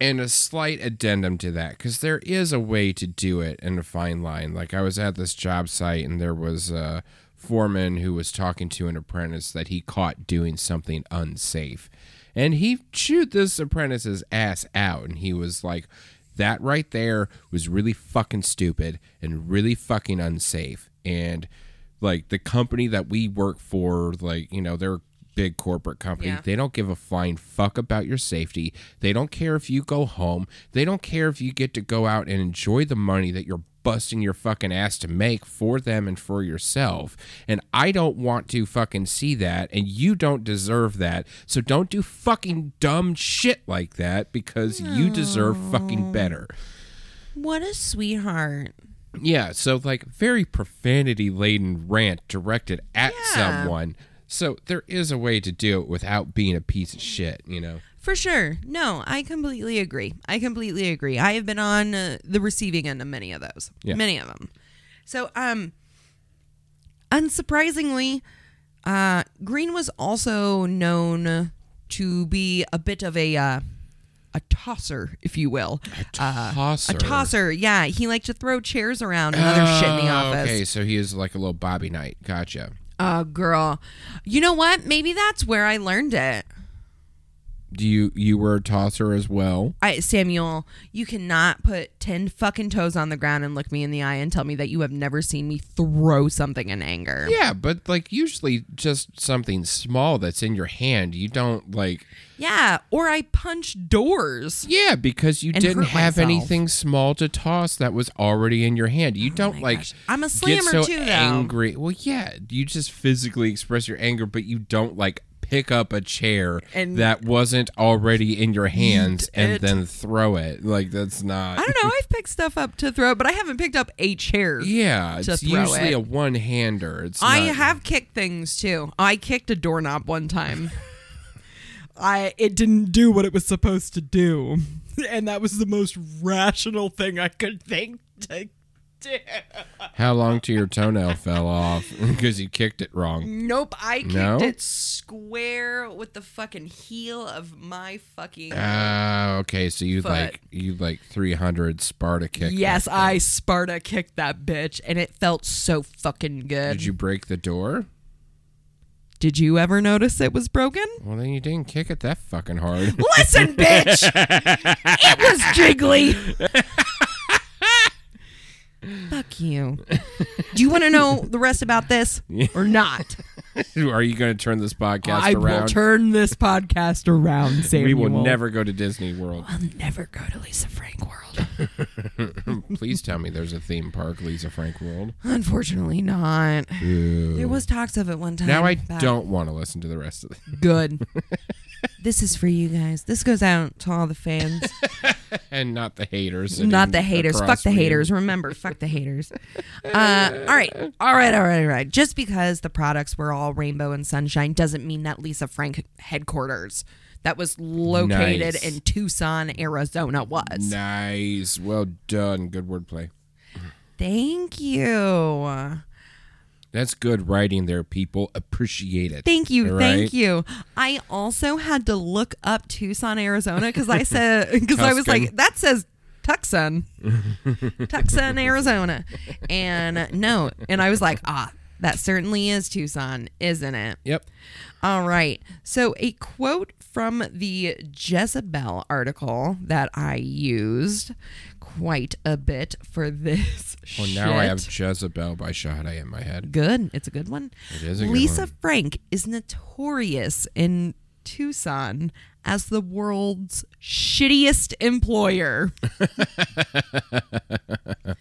And a slight addendum to that because there is a way to do it in a fine line. Like i was at this job site and there was a foreman who was talking to an apprentice that he caught doing something unsafe. And he chewed this apprentice's ass out and he was like that right there was really fucking stupid and really fucking unsafe. And like the company that we work for like you know they're big corporate company Yeah. they don't give a flying fuck about your safety they don't care if you go home they don't care if you get to go out and enjoy the money that you're busting your fucking ass to make for them and for yourself and i don't want to fucking see that and you don't deserve that so don't do fucking dumb shit like that because you deserve fucking better What a sweetheart. yeah, so like very profanity laden rant directed at Yeah. someone. So there is a way to do it without being a piece of shit, you know. For sure. No, I completely agree. I completely agree. I have been on uh, the receiving end of many of those. Yeah. Many of them. So, um, unsurprisingly, uh, Green was also known to be a bit of a uh, a tosser, if you will. A tosser? a tosser. Yeah, he liked to throw chairs around and other shit in the Oh, office. Okay, so he is like a little Bobby Knight. Gotcha. Oh, girl. You know what? Maybe that's where I learned it. Do you you were a tosser as well? I, Samuel, you cannot put 10 fucking toes on the ground and look me in the eye and tell me that you have never seen me throw something in anger. Yeah, but like usually just something small that's in your hand. You don't like Yeah, or I punch doors. Yeah, because you didn't have myself. anything small to toss that was already in your hand. You oh don't like gosh. I'm a get slammer so too, though. angry. Well, yeah, you just physically express your anger, but you don't like pick up a chair And that wasn't already in your hands and it. then throw it. Like that's not. I don't know. I've picked stuff up to throw, but I haven't picked up a chair. Yeah, to it's usually it. a one-hander. It's I not- have kicked things too. I kicked a doorknob one time. I it didn't do what it was supposed to do. And that was the most rational thing I could think to do. How long till your toenail fell off because you kicked it wrong? Nope, I kicked No? it square with the fucking heel of my fucking Ah, okay. So you Foot. like you like three hundred Sparta kick. Yes, that I thing. Sparta kicked that bitch and it felt so fucking good. Did you break the door? Did you ever notice it was broken? Well, then you didn't kick it that fucking hard. Listen, bitch. it was jiggly. Fuck you. Do you want to know the rest about this or not? Are you going to turn this podcast I will around? turn this podcast around, Samuel. we will never go to Disney World. I'll never go to Lisa Frank World. Please tell me there's a theme park, Lisa Frank World. Unfortunately, not. There was talks of it one time. Now I but- don't want to listen to the rest of it. Good. this is for you guys. This goes out to all the fans. And not the haters. Not the haters. Fuck the haters. Remember, fuck the haters. Uh, all right. All right. All right. All right. Just because the products were all rainbow and sunshine doesn't mean that Lisa Frank headquarters that was located Nice. in Tucson, Arizona was. Nice. Well done. Good wordplay. Thank you. That's good writing there, people. Appreciate it. Thank you. All Thank you. I also had to look up Tucson, Arizona because I said, because I was like, that says Tucson, Tucson, Arizona. And no. And I was like, ah, that certainly is Tucson, isn't it? Yep. All right. So, a quote from the Jezebel article that I used quite a bit for this. Well, oh, now I have. Jezebel by Sade in my head. Good. It's a good one. It is a good Lisa one. Frank is notorious in Tucson as the world's shittiest employer.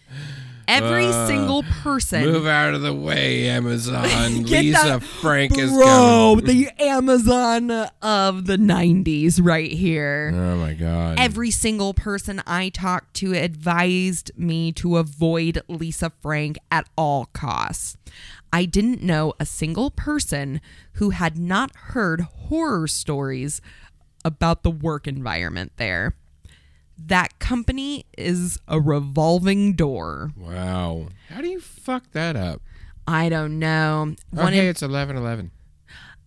Every Uh, single person. Move out of the way, Amazon. Lisa Frank is Bro, the Amazon of the 90s right here. Oh my god. Every single person I talked to advised me to avoid Lisa Frank at all costs. I didn't know a single person who had not heard horror stories about the work environment there. That company is a revolving door. wow. How do you fuck that up? I don't know. Oh, One in- it's eleven eleven.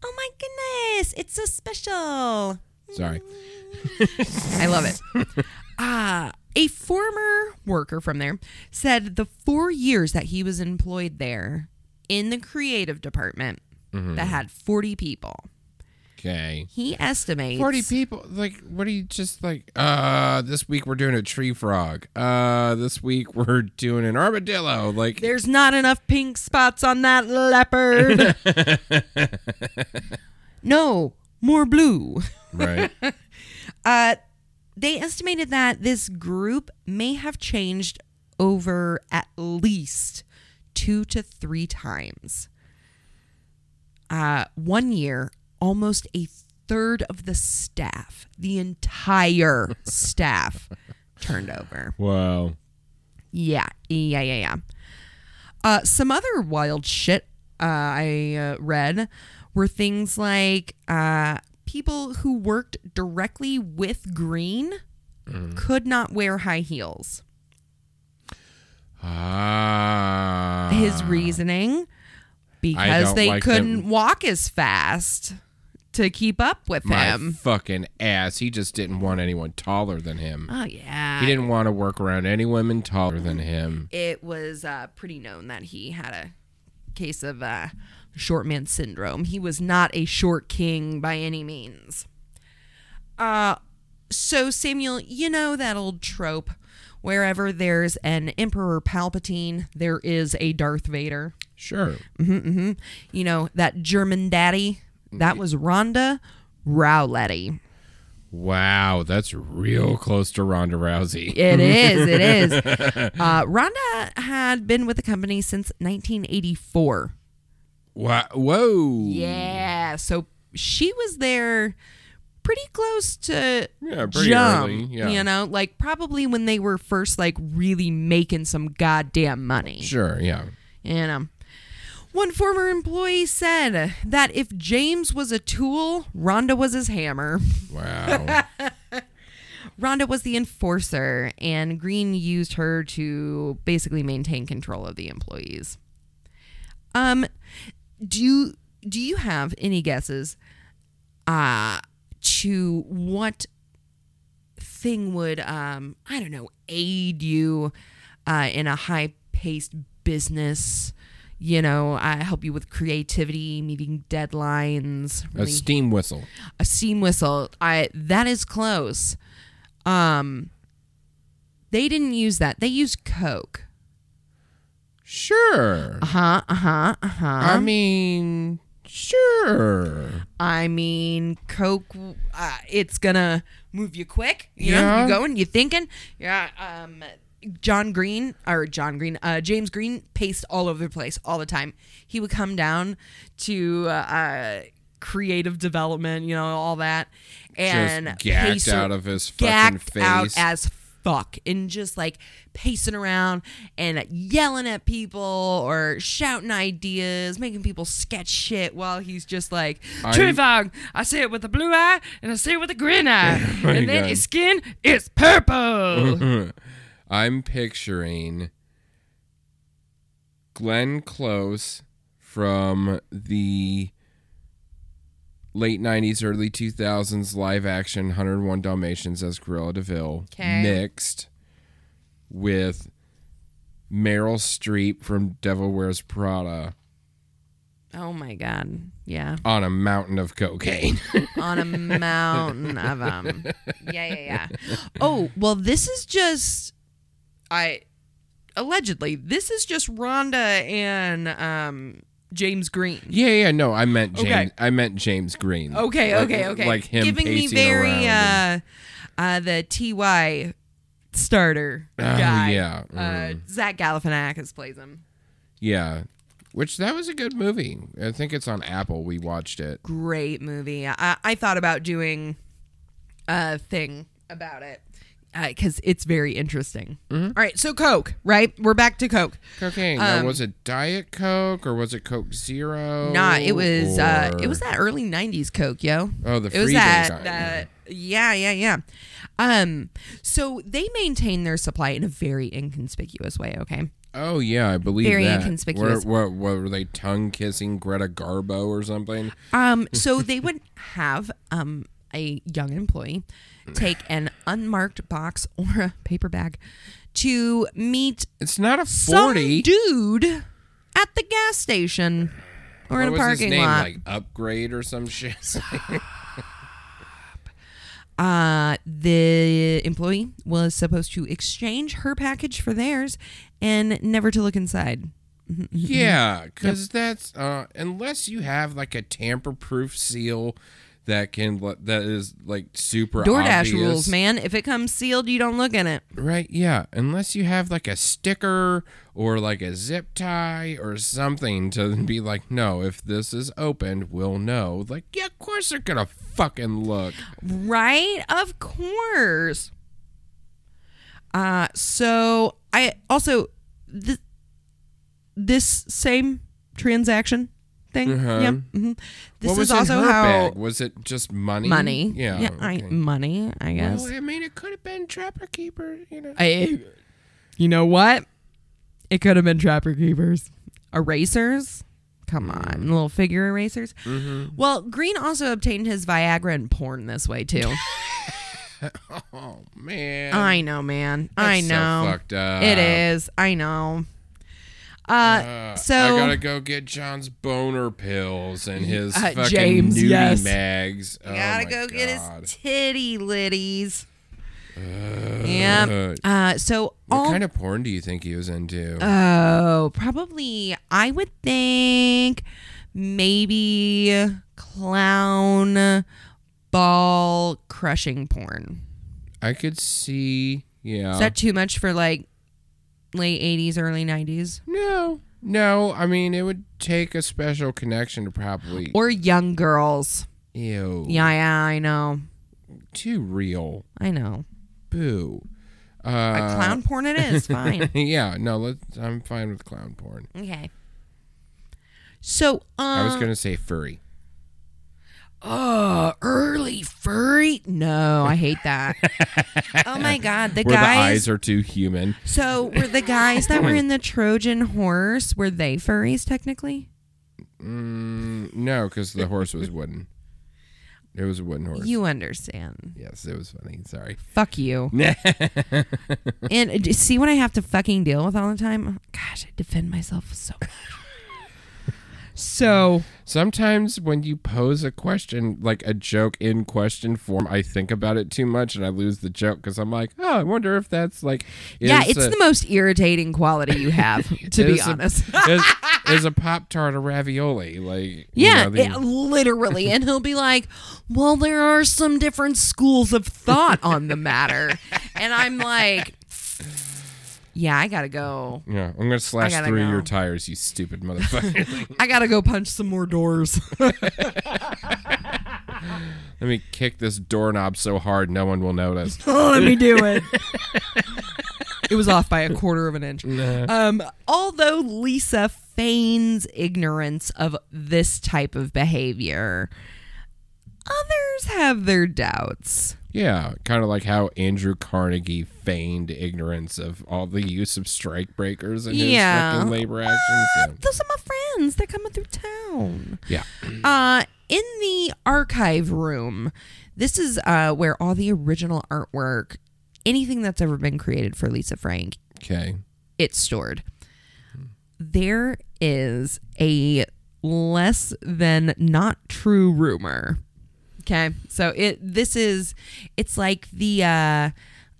oh my goodness, it's so special. Sorry. I love it. Ah, a former worker from there said the four years that he was employed there in the creative department that had 40 people, Okay. he estimates 40 people like what do you just like uh this week we're doing a tree frog uh this week we're doing an armadillo like there's not enough pink spots on that leopard. no, more blue. right Uh, they estimated that this group may have changed over at least two to three times. Uh, one year, almost a third of the staff, the entire staff, turned over. wow Yeah, yeah, yeah, yeah. Uh, some other wild shit uh, I uh, read were things like uh, people who worked directly with Green could not wear high heels. ah His reasoning because they like couldn't them. walk as fast to keep up with my him. fucking ass he just didn't want anyone taller than him Oh yeah, he didn't want to work around any women taller than him it was uh, pretty known that he had a case of uh, short man syndrome. He was not a short king by any means. Uh, so Samuel, you know that old trope. Wherever there's an Emperor Palpatine, there is a Darth Vader. sure Mm-hmm. You know that German daddy. That was Rhonda Rowletty. wow that's real close to ronda rousey It is. It is. Uh, Rhonda had been with the company since 1984. wow whoa Yeah, so she was there pretty close to Yeah, pretty early, yeah. You know, like probably when they were first like really making some goddamn money. sure yeah You know. One former employee said that if James was a tool, Rhonda was his hammer. Wow. Rhonda was the enforcer, and Green used her to basically maintain control of the employees. Um, do you, do you have any guesses uh to what thing would um I don't know aid you uh in a high paced business? You know, I help you with creativity, meeting deadlines. a steam whistle. a steam whistle. I that is close. Um they didn't use that. They used Coke. Sure. Uh-huh. Uh-huh. Uh-huh. I mean, sure. I mean, Coke uh, it's gonna move you quick. You know, Yeah. you going, you're thinking. Yeah, um John Green or John Green, uh, James Green paced all over the place all the time. He would come down to uh, creative development, you know, all that, and just gacked pace- out of his fucking face. out as fuck and just like pacing around and yelling at people or shouting ideas, making people sketch shit while he's just like, I see it with a blue eye and I see it with a green eye. and then God. his skin is purple. I'm picturing Glenn Close from the late 90s, early 2000s live action 101 Dalmatians as Cruella de Vil 'Kay. mixed with Meryl Streep from Devil Wears Prada oh my God. Yeah. on a mountain of cocaine. on a mountain of them. Yeah, yeah, yeah. Oh, well, this is just I allegedly this is just Rhonda and um James Green. yeah, yeah, no, I meant James. Okay. I meant James Green. Okay, okay, okay. Like him giving me very around and- uh uh the TY starter Oh, guy. yeah. Uh Mm. Zach Galifianakis plays him. Yeah. Which that was a good movie. I think it's on Apple. We watched it. Great movie. I, I thought about doing a thing about it because it's very interesting. Mm-hmm. All right, so Coke, right? We're back to Coke. Cocaine. now, Um, was it Diet Coke or was it Coke Zero? Nah, it was uh it was that early '90s Coke, yo. Oh, the It was that that yeah, yeah, yeah. Um, so they maintain their supply in a very inconspicuous way. Okay, Oh yeah, I believe Very that. inconspicuous. Were, were, were they tongue kissing Greta Garbo or something? Um, so they would have um a young employee take an unmarked box or a paper bag to meet It's not a some forty. dude at the gas station or what in a was parking his name? lot. Like Upgrade or some shit. uh, the employee was supposed to exchange her package for theirs and never to look inside. yeah, because that's uh, unless you have like a tamper-proof seal that can that is like super DoorDash obvious. rules, man. If it comes sealed, you don't look in it. Right, yeah. Unless you have like a sticker or like a zip tie or something to be like, no, if this is opened, we'll know. Like, yeah, of course they're gonna fucking look. Right? Of course. Uh so I also th- this same transaction thing. Uh-huh. Yep. hmm This what was is also her how bag? Was it just money? money. Yeah. Yeah, I, okay. money, I guess. Well, I mean, it could have been Trapper Keeper, you know. I, you know what? It could have been Trapper Keepers. Erasers? Come on, little figure erasers. Mm-hmm. Well, Green also obtained his Viagra and porn this way too. Oh man, I know, man. I That's so know. fucked up. It is. I know. Uh, Uh, so I gotta go get John's boner pills and his Uh, fucking James, nudie yes. mags. oh gotta go get his titty litties. yeah. Uh, Uh, so what all kind of porn do you think he was into? Oh, probably. I would think maybe clown ball crushing porn. I could see. Yeah. Is that too much for like late 80s, early 90s? no, no. I mean, it would take a special connection to probably. Or young girls. Ew. Yeah, yeah, I know. Too real. I know. Boo. Uh, A clown porn it is. Fine. yeah. No. Let's. I'm fine with clown porn. Okay. So, um, I was gonna say furry. Oh, early furry. No, I hate that. oh my god, the Where the guys. eyes are too human. so were the guys that were in the Trojan horse were they furries technically? Mm, no, because the horse was wooden. It was a wooden horse. You understand? yes, it was funny. Sorry. Fuck you. and uh, see what I have to fucking deal with all the time. Gosh, I defend myself so much. So Sometimes when you pose a question, like a joke in question form, I think about it too much and I lose the joke because I'm like, oh, I wonder if that's like. yeah, it's a- the most irritating quality you have, to be is a- honest. is, is a pop tart a ravioli? Like, you Yeah, know, the- it- literally. And he'll be like, well, there are some different schools of thought on the matter. and I'm like, yeah, I gotta go. yeah, I'm gonna slash gotta through go. your tires, you stupid motherfucker. I gotta go punch some more doors. Let me kick this doorknob so hard no one will notice. Let me do it. it was off by a quarter of an inch. Um, although Lisa feigns ignorance of this type of behavior, others have their doubts. Yeah, kind of like how Andrew Carnegie feigned ignorance of all the use of strike breakers in his Yeah. fucking labor actions. Yeah. Those are my friends. They're coming through town. yeah. Uh, in the archive room, this is uh, where all the original artwork, anything that's ever been created for Lisa Frank, Okay. it's stored. There is a less than not true rumor. Okay. So it this is it's like the uh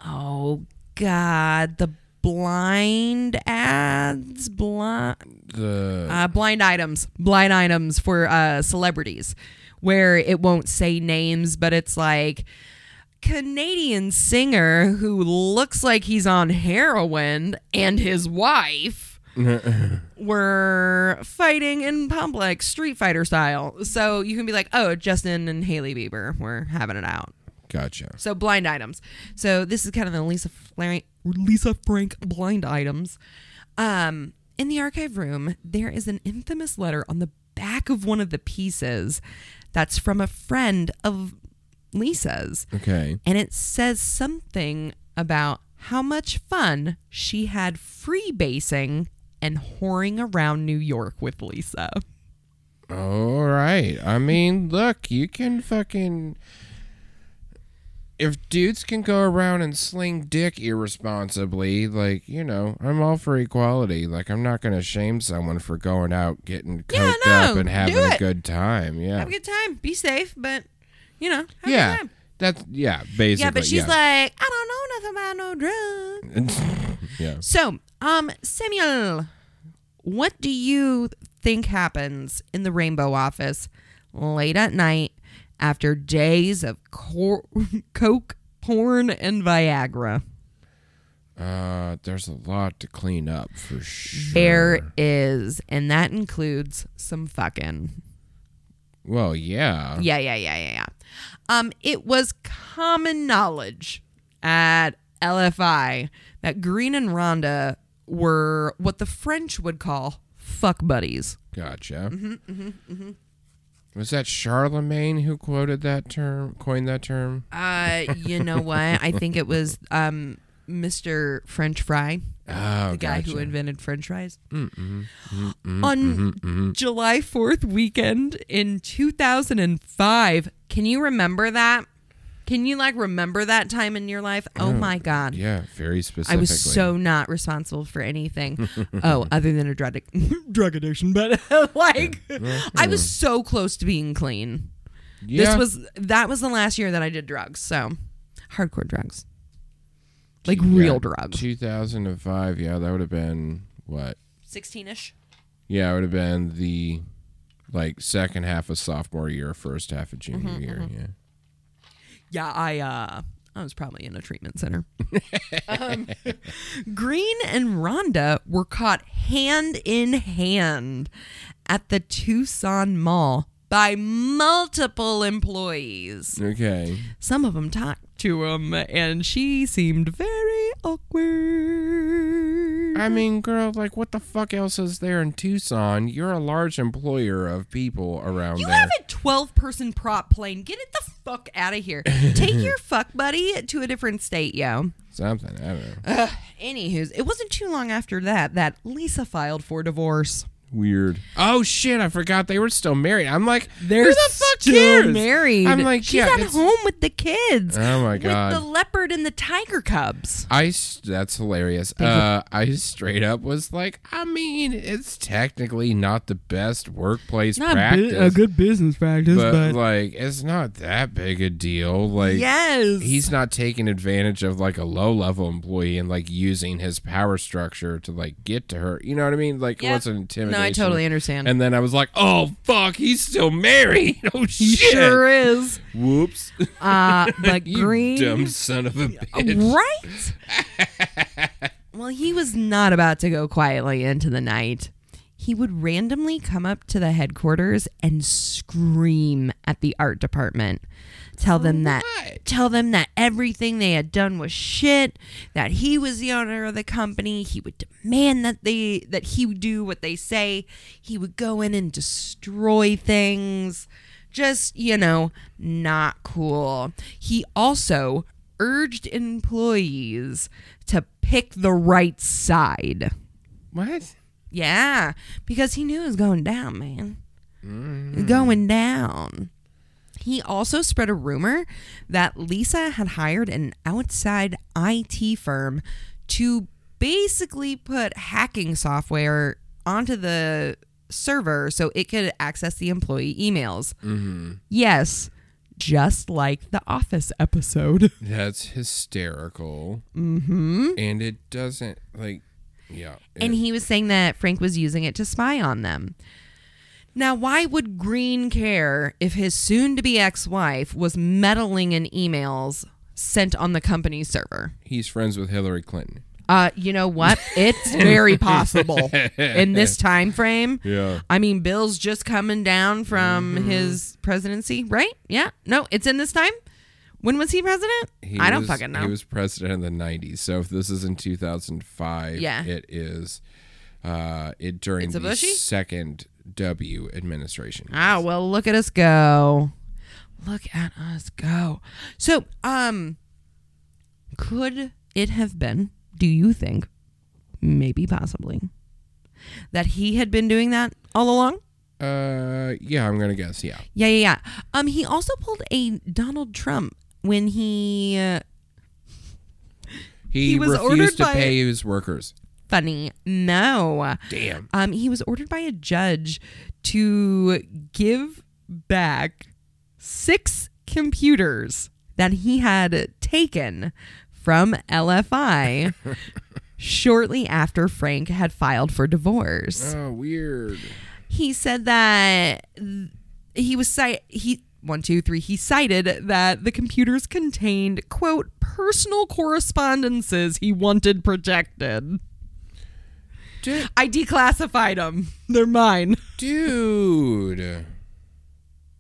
oh god, the blind ads, blind The uh, blind items, blind items for uh, celebrities, where it won't say names, but it's like Canadian singer who looks like he's on heroin and his wife were fighting in public, Street Fighter style. So you can be like, oh, Justin and Haley Bieber were having it out. gotcha. So blind items. So this is kind of the Lisa Frank, Lisa Frank blind items. Um, in the archive room, there is an infamous letter on the back of one of the pieces that's from a friend of Lisa's, Okay. and it says something about how much fun she had freebasing and whoring around New York with Lisa. All right. I mean, look, you can fucking. If dudes can go around and sling dick irresponsibly, like, you know, I'm all for equality. Like, I'm not going to shame someone for going out, getting Yeah, coked no, up, and having a good time. Yeah. Have a good time. Be safe, but you know, have a good yeah. That's, yeah, basically. Yeah, but she's yeah. like, I don't know nothing about no drugs. yeah. So, um, Samuel, what do you think happens in the Rainbow office late at night after days of cor- coke, porn, and Viagra? Uh, there's a lot to clean up for sure. There is, and that includes some fucking. Well, yeah. Yeah, yeah, yeah, yeah, yeah. Um, it was common knowledge at LFI that Green and Rhonda were what the French would call fuck buddies. Gotcha. Mm-hmm, Was that Charlemagne who quoted that term, coined that term? Uh, you know what? I think it was um Mr. French Fry, Oh, the guy who invented French fries. Mm-mm, On July 4th weekend in 2005. Can you remember that? Can you like remember that time in your life? Oh, oh my god. Yeah, very specific. I was so not responsible for anything. oh, other than a drug drug addiction, but like I was so close to being clean. Yeah. This was that was the last year that I did drugs. So, hardcore drugs. Like Yeah, real drugs. 2005. Yeah, that would have been what? 16ish. Yeah, it would have been the like second half of sophomore year, first half of junior Mm-hmm, year. Yeah. Yeah, I uh I was probably in a treatment center. um, Green and Rhonda were caught hand in hand at the Tucson Mall by multiple employees. Okay. Some of them talked to him, and she seemed very awkward. I mm-hmm. mean, girl, like, what the fuck else is there in Tucson? You're a large employer of people around You there. have a 12 person prop plane. Get it the fuck out of here. Take your fuck buddy to a different state, yo. Something, I don't know. Ugh, anywho's, it wasn't too long after that that Lisa filed for divorce. Weird. Oh shit! I forgot they were still married. I'm like, They're who the fuck still cares? married. I'm like, she's yeah, at it's- home with the kids. Oh my With god. the leopard and the tiger cubs. I s- that's hilarious. Uh, I straight up was like, I mean, it's technically not the best workplace practice, A good business practice, but, like, it's not that big a deal. Like, yes, he's not taking advantage of like a low level employee and like using his power structure to like get to her. You know what I mean? Like, Yep. what's an intimidation? I totally understand. And then I was like, oh fuck, he's still married. Oh he shit. sure is. Whoops. Uh, but you Green, dumb son of a bitch. right? well, he was not about to go quietly into the night. He would randomly come up to the headquarters and scream at the art department. Tell them that what? tell them that everything they had done was shit, that he was the owner of the company. He would demand that they that he would do what they say. He would go in and destroy things. Just, you know, not cool. He also urged employees to pick the right side. What? Yeah, because he knew it was going down, man. It's Going down. He also spread a rumor that Lisa had hired an outside IT firm to basically put hacking software onto the server so it could access the employee emails. Mm-hmm. Yes, just like the Office episode. That's hysterical. mm-hmm. And it doesn't like yeah. And he was saying that Frank was using it to spy on them. Now, why would Green care if his soon to be ex wife was meddling in emails sent on the company's server? he's friends with Hillary Clinton. Uh, you know what? It's very possible in this time frame. Yeah. I mean, Bill's just coming down from Mm-hmm. his presidency, right? Yeah. No, it's in this time. When was he president? He I don't was- fucking know. He was president in the 90s. So if this is in 2005, Yeah. it is uh it during the Bushy? second W administration. Ah, well, look at us go. Look at us go. So, um, could it have been, do you think, maybe possibly, that he had been doing that all along? Uh yeah, I'm going to guess yeah. Yeah, yeah, yeah. Um, he also pulled a Donald Trump when he, uh, He, He was refused ordered to by- pay his workers. funny, no. Damn. Um, he was ordered by a judge to give back six computers that he had taken from LFI shortly after Frank had filed for divorce. Oh, weird. He said that th- he was he one two three he cited that the computers contained quote personal correspondences he wanted protected. Dude, I declassified them. They're mine. dude.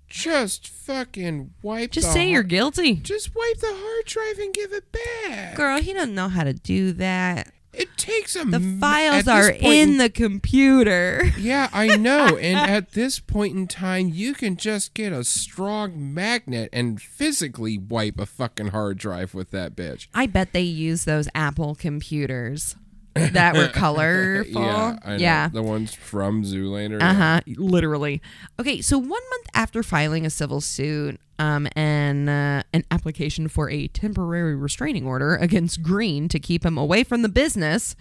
Just fucking wipe Just the say you're guilty. Just wipe the hard drive and give it back. Girl, he doesn't know how to do that. It takes a The m- files are in the computer. Yeah, I know. and at this point in time, you can just get a strong magnet and physically wipe a fucking hard drive with that bitch. I bet they use those Apple computers that were colorful. Yeah. Yeah. The ones from Zoolander. Uh huh. Literally. Okay, so one month after filing a civil suit um, and uh, an application for a temporary restraining order against Green to keep him away from the business,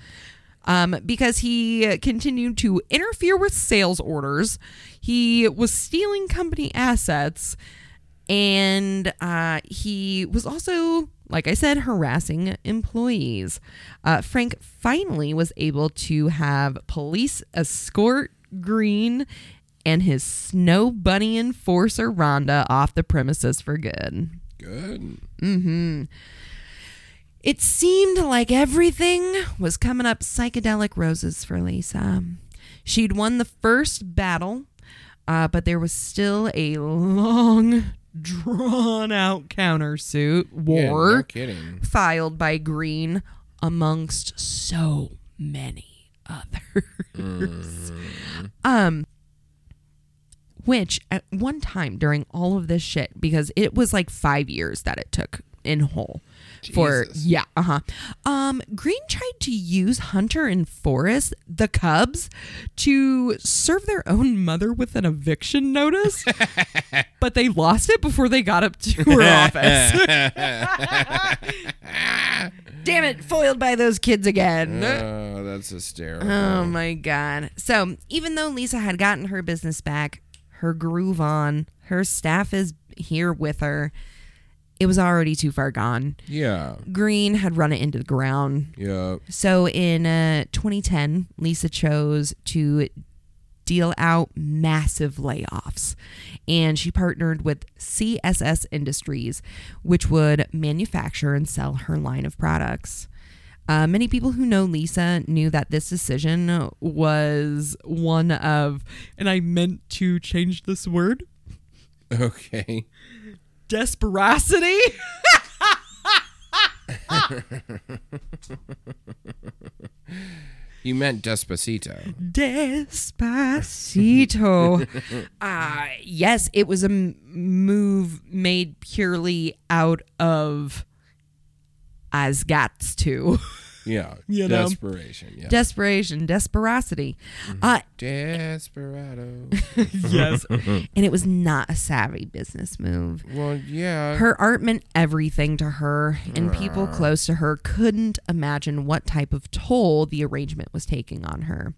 um, because he continued to interfere with sales orders, he was stealing company assets, and uh, he was also. Like I said, harassing employees. Uh, Frank finally was able to have police escort Green and his snow bunny enforcer Rhonda off the premises for good. Good. Mm-hmm. It seemed like everything was coming up psychedelic roses for Lisa. She'd won the first battle, uh, but there was still a long, drawn out countersuit Yeah, war no kidding. filed by Green amongst so many others. Um, which at one time during all of this shit, because it was like five years that it took in whole for Jesus. yeah, uh huh. Um, Green tried to use Hunter and Forrest, the Cubs, to serve their own mother with an eviction notice, but they lost it before they got up to her office. Damn it, foiled by those kids again. Oh, that's hysterical. Oh my god. So, even though Lisa had gotten her business back, her groove on, her staff is here with her, it was already too far gone. yeah. Green had run it into the ground. Yeah. So, in uh, 2010, Lisa chose to deal out massive layoffs. And she partnered with CSS Industries, which would manufacture and sell her line of products. Uh, many people who know Lisa knew that this decision was one of, and I meant to change this word, Okay. Desperosity. You meant Despacito. Despacito. uh, yes, it was a m- move made purely out of as gats to Yeah. You know. Desperation. Yeah. desperation, desperosity. Uh, Desperado. yes, and it was not a savvy business move. well, yeah. Her art meant everything to her, and people close to her couldn't imagine what type of toll the arrangement was taking on her.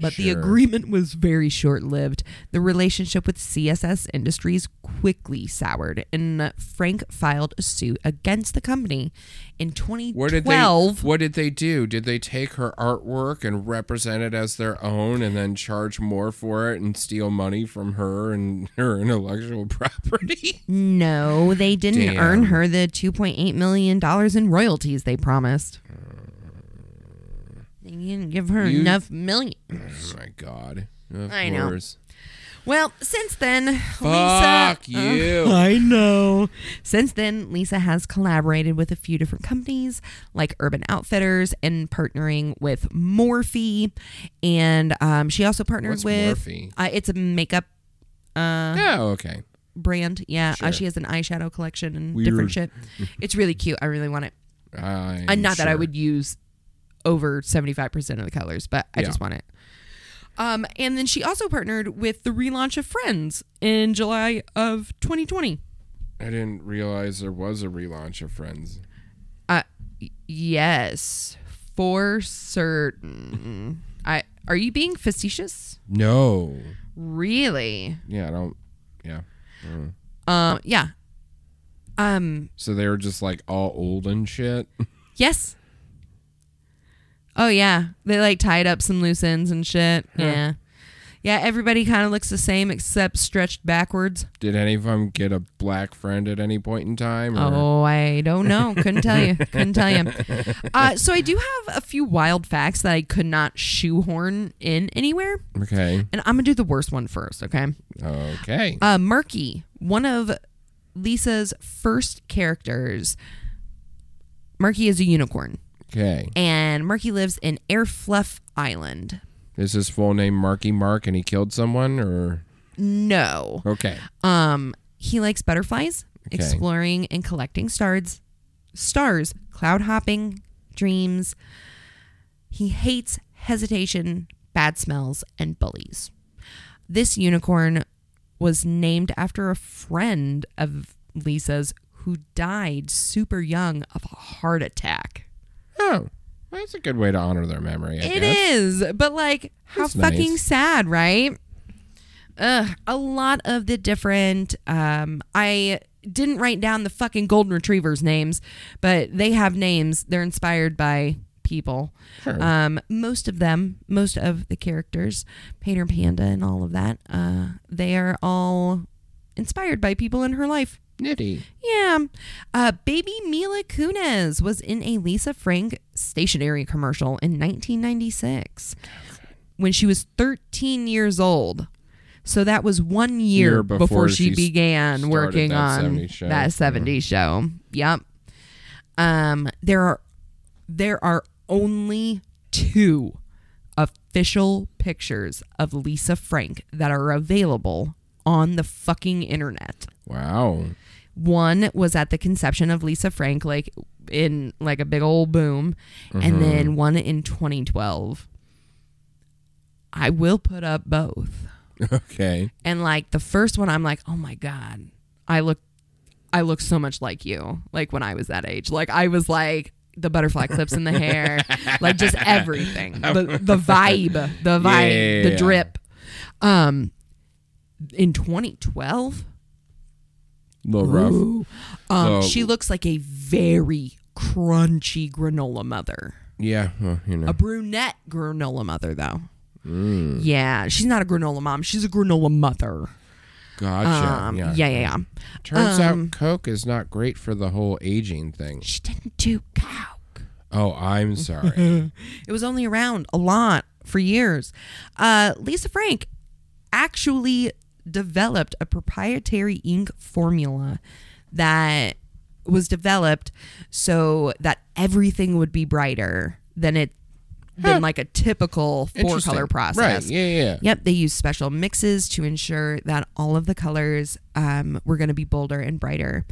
But the agreement was very short lived. The relationship with CSS Industries quickly soured, and Frank filed a suit against the company in what did 2012. they? What did they do? Did they take her artwork and represent it as their own, and then charge more for it and steal money from her and her intellectual property? No, they didn't earn her the $2.8 million in royalties they promised. Hmm. They didn't give her You- enough million. oh my god. Of I know. course. Well, since then, Fuck Lisa. you. Uh, I know. Since then, Lisa has collaborated with a few different companies like Urban Outfitters and partnering with Morphe. And um, she also partnered What's with. Morphe? Uh, it's a makeup uh, Oh, okay. brand. Yeah. Uh, she has an eyeshadow collection and different shit. It's really cute. I really want it. I'm And not that I would use over 75% of the colors, but I Yeah. just want it. Um, and then she also partnered with the relaunch of Friends in July of 2020. I didn't realize there was a relaunch of Friends. Uh, yes, for certain. I are you being facetious? No. Really? Yeah, I don't. Yeah. Um, yeah. Um, So they were just like all old and shit. yes. Oh yeah, they like tied up some loose ends and shit. Yeah, yeah. Everybody kind of looks the same except stretched backwards. Did any of them get a black friend at any point in time? Or? Oh, I don't know. Couldn't tell you. Couldn't tell you. Uh, so I do have a few wild facts that I could not shoehorn in anywhere, Okay. and I'm gonna do the worst one first. Okay. Okay. Uh, Markie, one of Lisa's first characters. Markie is a unicorn, Okay. and Markie lives in Airfluff Island. Is his full name Marky Mark and he killed someone or No. Okay. Um, he likes butterflies, Okay. exploring and collecting stars, stars, cloud hopping, dreams. He hates hesitation, bad smells, and bullies. This unicorn was named after a friend of Lisa's who died super young of a heart attack. Oh. That's a good way to honor their memory, I It guess. is, but like, how That's fucking nice. sad, right? Ugh, a lot of the different. Um, I didn't write down the fucking golden retrievers' names, but they have names. They're inspired by people. Sure. Um, most of them, most of the characters, Painter Panda and all of that, uh, they are all inspired by people in her life. Nitty. Yeah. Uh, baby Mila Kunis was in a Lisa Frank stationery commercial in 1996 when she was 13 years old. So that was one year, Year before, before she she began working that on 70s show. that 70s show. Yep. Um, there are there are only two official pictures of Lisa Frank that are available on the fucking internet. Wow. One was at the conception of Lisa Frank, like in like a big old boom, and then one in 2012. I will put up both. Okay. And like the first one, I'm like, oh my god, I look, I look so much like you. Like when I was that age, like I was like the butterfly clips in the hair, like just everything, the the vibe, the vibe, Yeah, yeah, the drip. Um, in 2012, A little rough. Ooh. Um, So- she looks like a very crunchy granola mother. Yeah. Well, you know. A brunette granola mother, though. Mm, Yeah, she's not a granola mom. She's a granola mother. gotcha. Um, yeah. yeah, yeah, yeah. Turns Um, out Coke is not great for the whole aging thing. She didn't do coke. Oh, I'm sorry. It was only around a lot for years. Uh, Lisa Frank actually developed a proprietary ink formula that was developed so that everything would be brighter than it than like a typical four color process. Right. Yeah, yeah. Yep, they use special mixes to ensure that all of the colors um, were going to be bolder and brighter.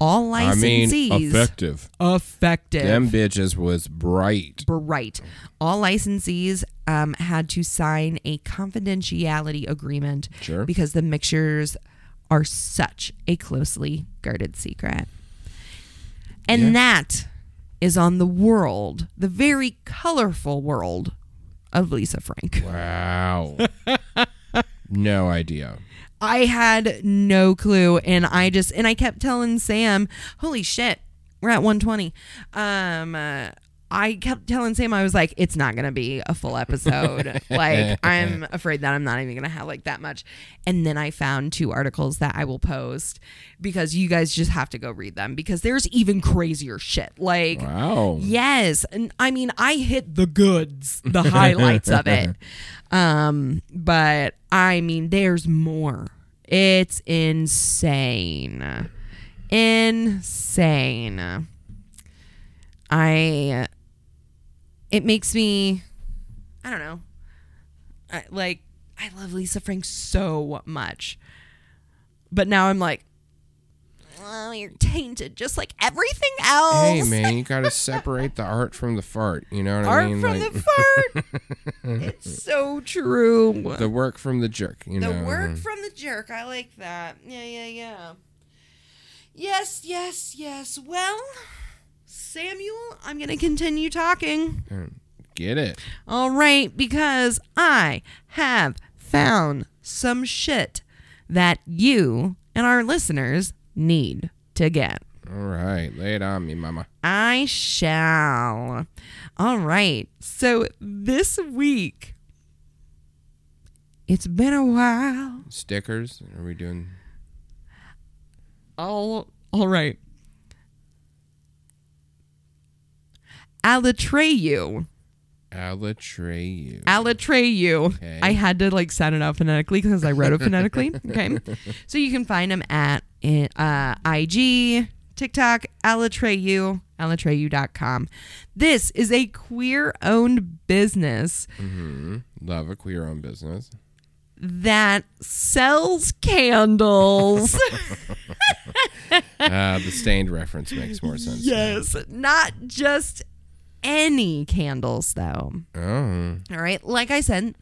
All I mean, licensees effective. effective Them bitches was bright. bright. All licensees um, had to sign a confidentiality agreement Sure. because the mixtures are such a closely guarded secret. And Yeah. that is on the world, the very colorful world of Lisa Frank. Wow. no idea. I had no clue and I just and I kept telling Sam, "Holy shit, we're at 120." Um uh, I kept telling Sam I was like, "It's not going to be a full episode. like I'm afraid that I'm not even going to have like that much." And then I found two articles that I will post because you guys just have to go read them because there's even crazier shit. Like Wow. Yes, and I mean I hit the goods, the highlights of it. Um, but I mean there's more. It's insane. Insane. I it makes me I don't know. I, like I love Lisa Frank so much. But now I'm like oh, you're tainted just like everything else. Hey man, you gotta separate the art from the fart. You know what Art I mean? Art from Like, the fart. it's so true. the work from the jerk. You The know. work uh-huh. from the jerk. I like that. Yeah, yeah, yeah. Yes, yes, yes. Well, Samuel, I'm going to continue talking. Get it? All right, because I have found some shit that you and our listeners need to get. All right, lay it on me, mama. I shall. All right. So this week, it's been a while. Stickers? Are we doing? All all right. Alatreyu. Alatreyu. Alatreyu. Okay. I had to like sound it out phonetically because I wrote it phonetically. Okay. so you can find him at uh, IG, TikTok, Alatreyu, alatreyu.com. This is a queer owned business hmm Love a queer owned business. that sells candles. Uh, the stained reference makes more sense. yes. Not just any candles, though. Oh, All right. Like I said,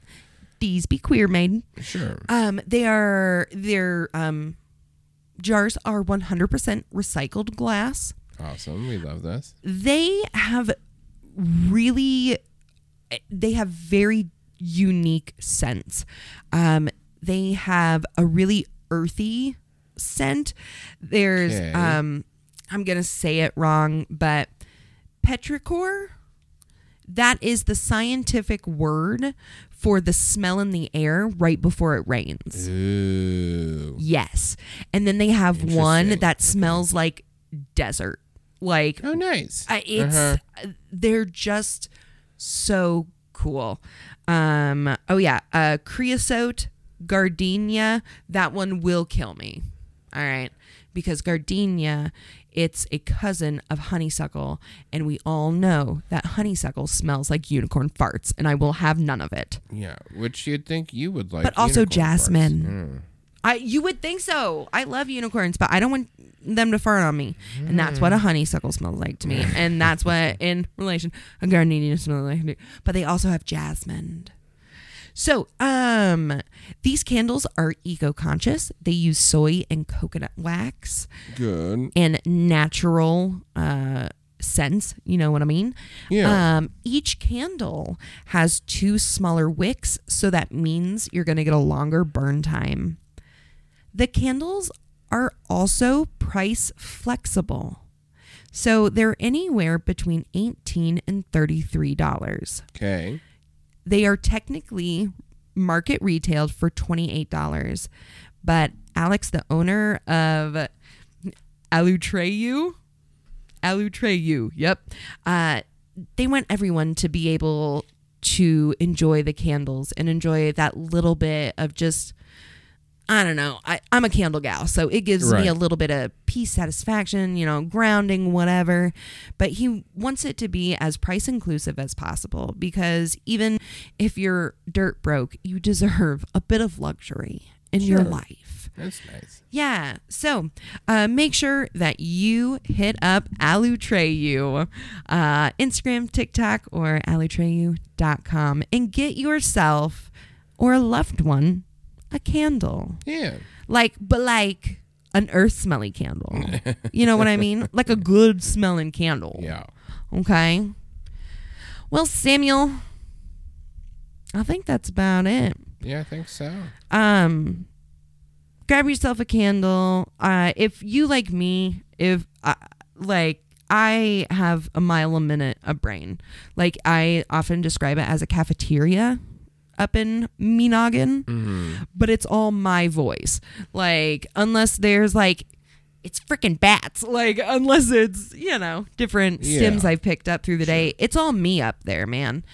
these be queer made. sure. Um, they are their um jars are 100% recycled glass. Awesome. We love this. They have really they have very unique scents. Um, they have a really earthy scent. There's Okay. um I'm going to say it wrong, but petrichor that is the scientific word for the smell in the air right before it rains. Ooh. Yes. And then they have one that smells like desert. Like Oh, nice. I- it's Uh-huh. they're just so cool. Um oh yeah, uh creosote, gardenia, that one will kill me. All right. Because gardenia It's a cousin of honeysuckle, and we all know that honeysuckle smells like unicorn farts, and I will have none of it. Yeah, which you'd think you would like. But also jasmine. Hmm. I you would think so. I love unicorns, but I don't want them to fart on me, and that's what a hmm. honeysuckle smells like to me, and that's what in relation a gardenia smells like. But they also have jasmine. So, um, these candles are eco-conscious. They use soy and coconut wax Good. and natural uh, scents. You know what I mean? Yeah. Um, each candle has two smaller wicks, so that means you're going to get a longer burn time. The candles are also price flexible. So they're anywhere between 18 and $33. Okay. They are technically market retailed for $28. But Alex, the owner of Alatreyu, Alatreyu, yep, uh, they want everyone to be able to enjoy the candles and enjoy that little bit of just I don't know. I, I'm a candle gal, so it gives Right. me a little bit of peace, satisfaction, you know, grounding, whatever. But he wants it to be as price inclusive as possible because even if you're dirt broke, you deserve a bit of luxury in your life. That's nice. Yeah. So uh, make sure that you hit up Alatreyu, uh, Instagram, TikTok, or alatreyu.com and get yourself or a loved one a candle. Yeah. Like, but like an earth smelly candle. you know what I mean? Like a good smelling candle. Yeah. Okay. Well, Samuel, I think that's about it. Yeah, I think so. Um, grab yourself a candle. Uh, if you like me, if uh, like I have a mile a minute of brain, like I often describe it as a cafeteria up in me noggin, Mm-hmm. but it's all my voice. Like unless there's like. It's freaking bats. Like, unless it's, you know, different Yeah. stims I've picked up through the day, it's all me up there, man.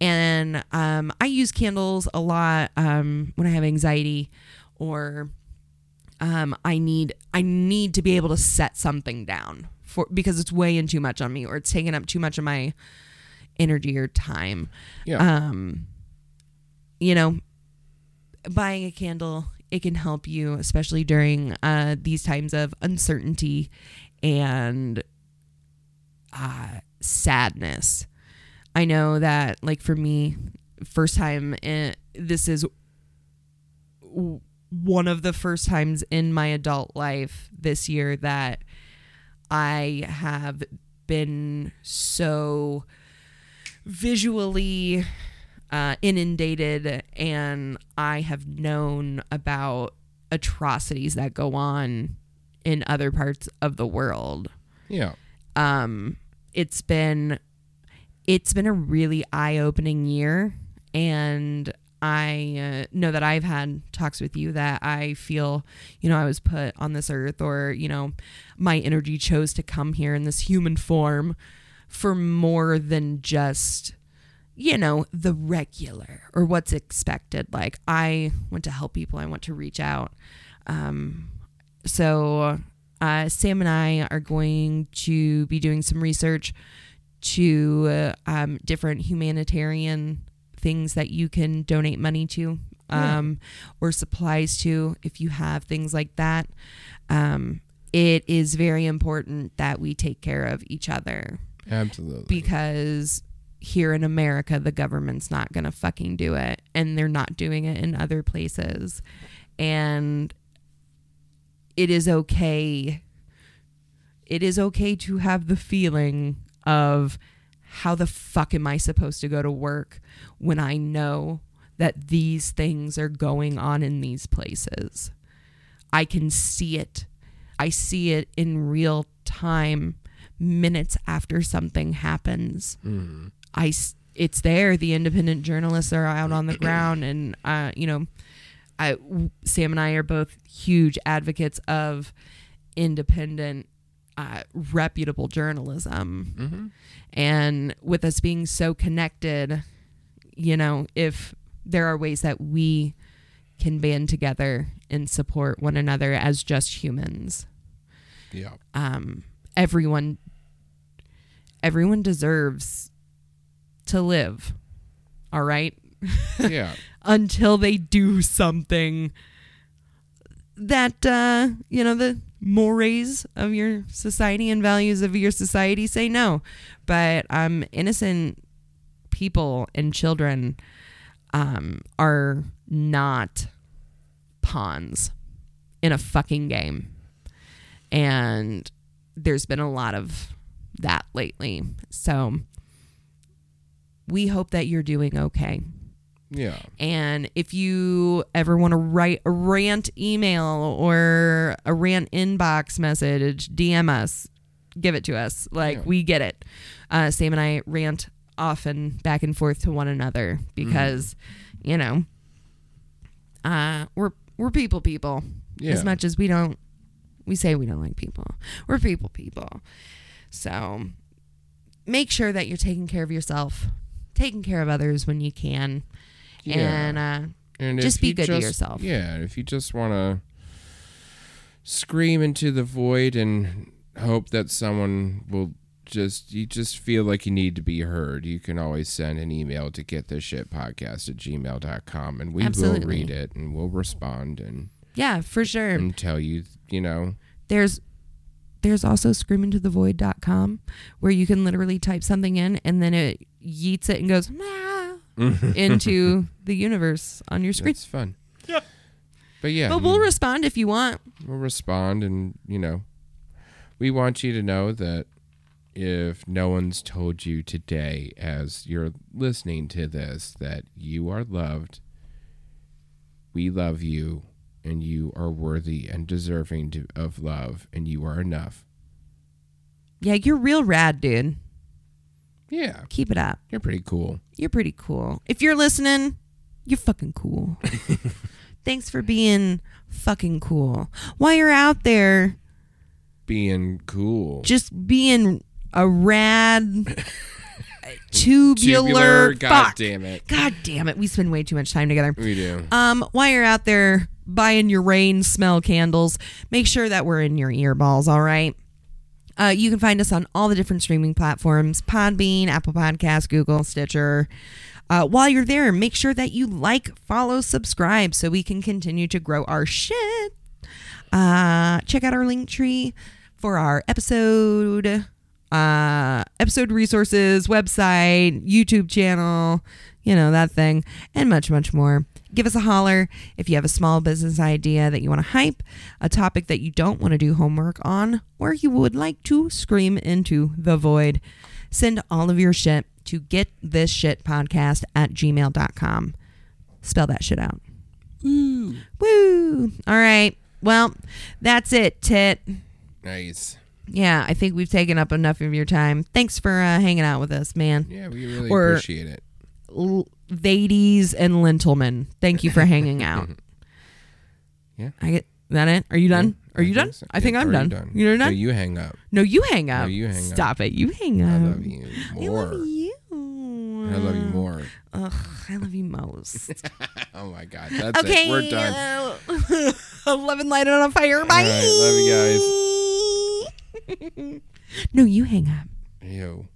And um, I use candles a lot um, when I have anxiety or um, I need I need to be able to set something down for because it's weighing too much on me or it's taking up too much of my energy or time. Yeah. Um, you know, buying a candle it can help you, especially during uh, these times of uncertainty and uh, sadness. I know that, like for me, first time in, this is one of the first times in my adult life this year that I have been so visually uh, inundated and I have known about atrocities that go on in other parts of the world. yeah. Um, it's been it's been a really eye-opening year and I uh, know that I've had talks with you that I feel, you know, I was put on this earth or, you know, my energy chose to come here in this human form for more than just, you know, the regular or what's expected. Like, I want to help people, I want to reach out. Um, so, uh, Sam and I are going to be doing some research to uh, um, different humanitarian things that you can donate money to um, or supplies to if you have things like that. Um, it is very important that we take care of each other Absolutely. because here in America, the government's not going to fucking do it. And they're not doing it in other places. And it is okay. It is okay to have the feeling of how the fuck am I supposed to go to work when I know that these things are going on in these places? I can see it. I see it in real time minutes after something happens. Mhm. I it's there. The independent journalists are out on the ground, and uh, you know, I Sam and I are both huge advocates of independent, uh, reputable journalism. Mhm. And with us being so connected, you know, if there are ways that we can band together and support one another as just humans, Yeah. um, everyone everyone deserves to live. All right? Yeah. Until they do something that uh, you know, the mores of your society and values of your society say no. But um innocent people and children um are not pawns in a fucking game. And there's been a lot of that lately. So we hope that you're doing okay. Yeah. And if you ever want to write a rant email or a rant inbox message, DM us, give it to us. Like Yeah. we get it. Uh, Sam and I rant often back and forth to one another because, you know, uh, we're we're people people. Yeah. As much as we don't, we say we don't like people. We're people people. So make sure that you're taking care of yourself, taking care of others when you can Yeah. and uh, And Just be good to yourself. Yeah, if you just want to scream into the void and hope that someone will just you just feel like you need to be heard, you can always send an email to get this shit podcast at gmail.com and we Absolutely. will read it and we'll respond and, yeah, for sure. and tell you, you know, There's there's also screamintothevoid.com where you can literally type something in and then it yeets it and goes "Meow," into the universe on your screen. it's fun. Yeah. But yeah, But we'll respond if you want. we'll respond and you know we want you to know that if no one's told you today as you're listening to this that you are loved we love you and you are worthy and deserving to, of love and you are enough Yeah, you're real rad, dude. Yeah Keep it up. you're pretty cool You're pretty cool. If you're listening, you're fucking cool. Thanks for being fucking cool. While you're out there being cool just being a rad tubular, god fuck. damn it God damn it, we spend way too much time together. we do Um, while you're out there buying your rain smell candles, make sure that we're in your earballs, all right? Uh, you can find us on all the different streaming platforms Podbean, Apple Podcasts, Google, Stitcher. Uh, while you're there, make sure that you like, follow, subscribe so we can continue to grow our shit. Uh, check out our link tree for our episode, uh, episode resources, website, YouTube channel, you know, that thing, and much, much more. Give us a holler if you have a small business idea that you want to hype, a topic that you don't want to do homework on, or you would like to scream into the void. Send all of your shit to get this shit podcast at gmail.com. Spell that shit out. Woo. Woo! All right. Well, that's it, Tit. nice Yeah, I think we've taken up enough of your time. Thanks for uh, hanging out with us, man. yeah we really Or- appreciate it L- ladies and Lentilman, thank you for hanging out. Yeah. I get that it. Are you done? Are I you done? think so. I think Yeah, I'm are done. done. You're done? No, you hang up No, you hang up. you hang up. Stop it. You hang up. I love you I more. love you. I love you more. Ugh, I love you most. Oh my god, that's okay. it. We're done. uh, 11 lighted on a fire. Bye. right, love you guys. no, you hang up. Ew.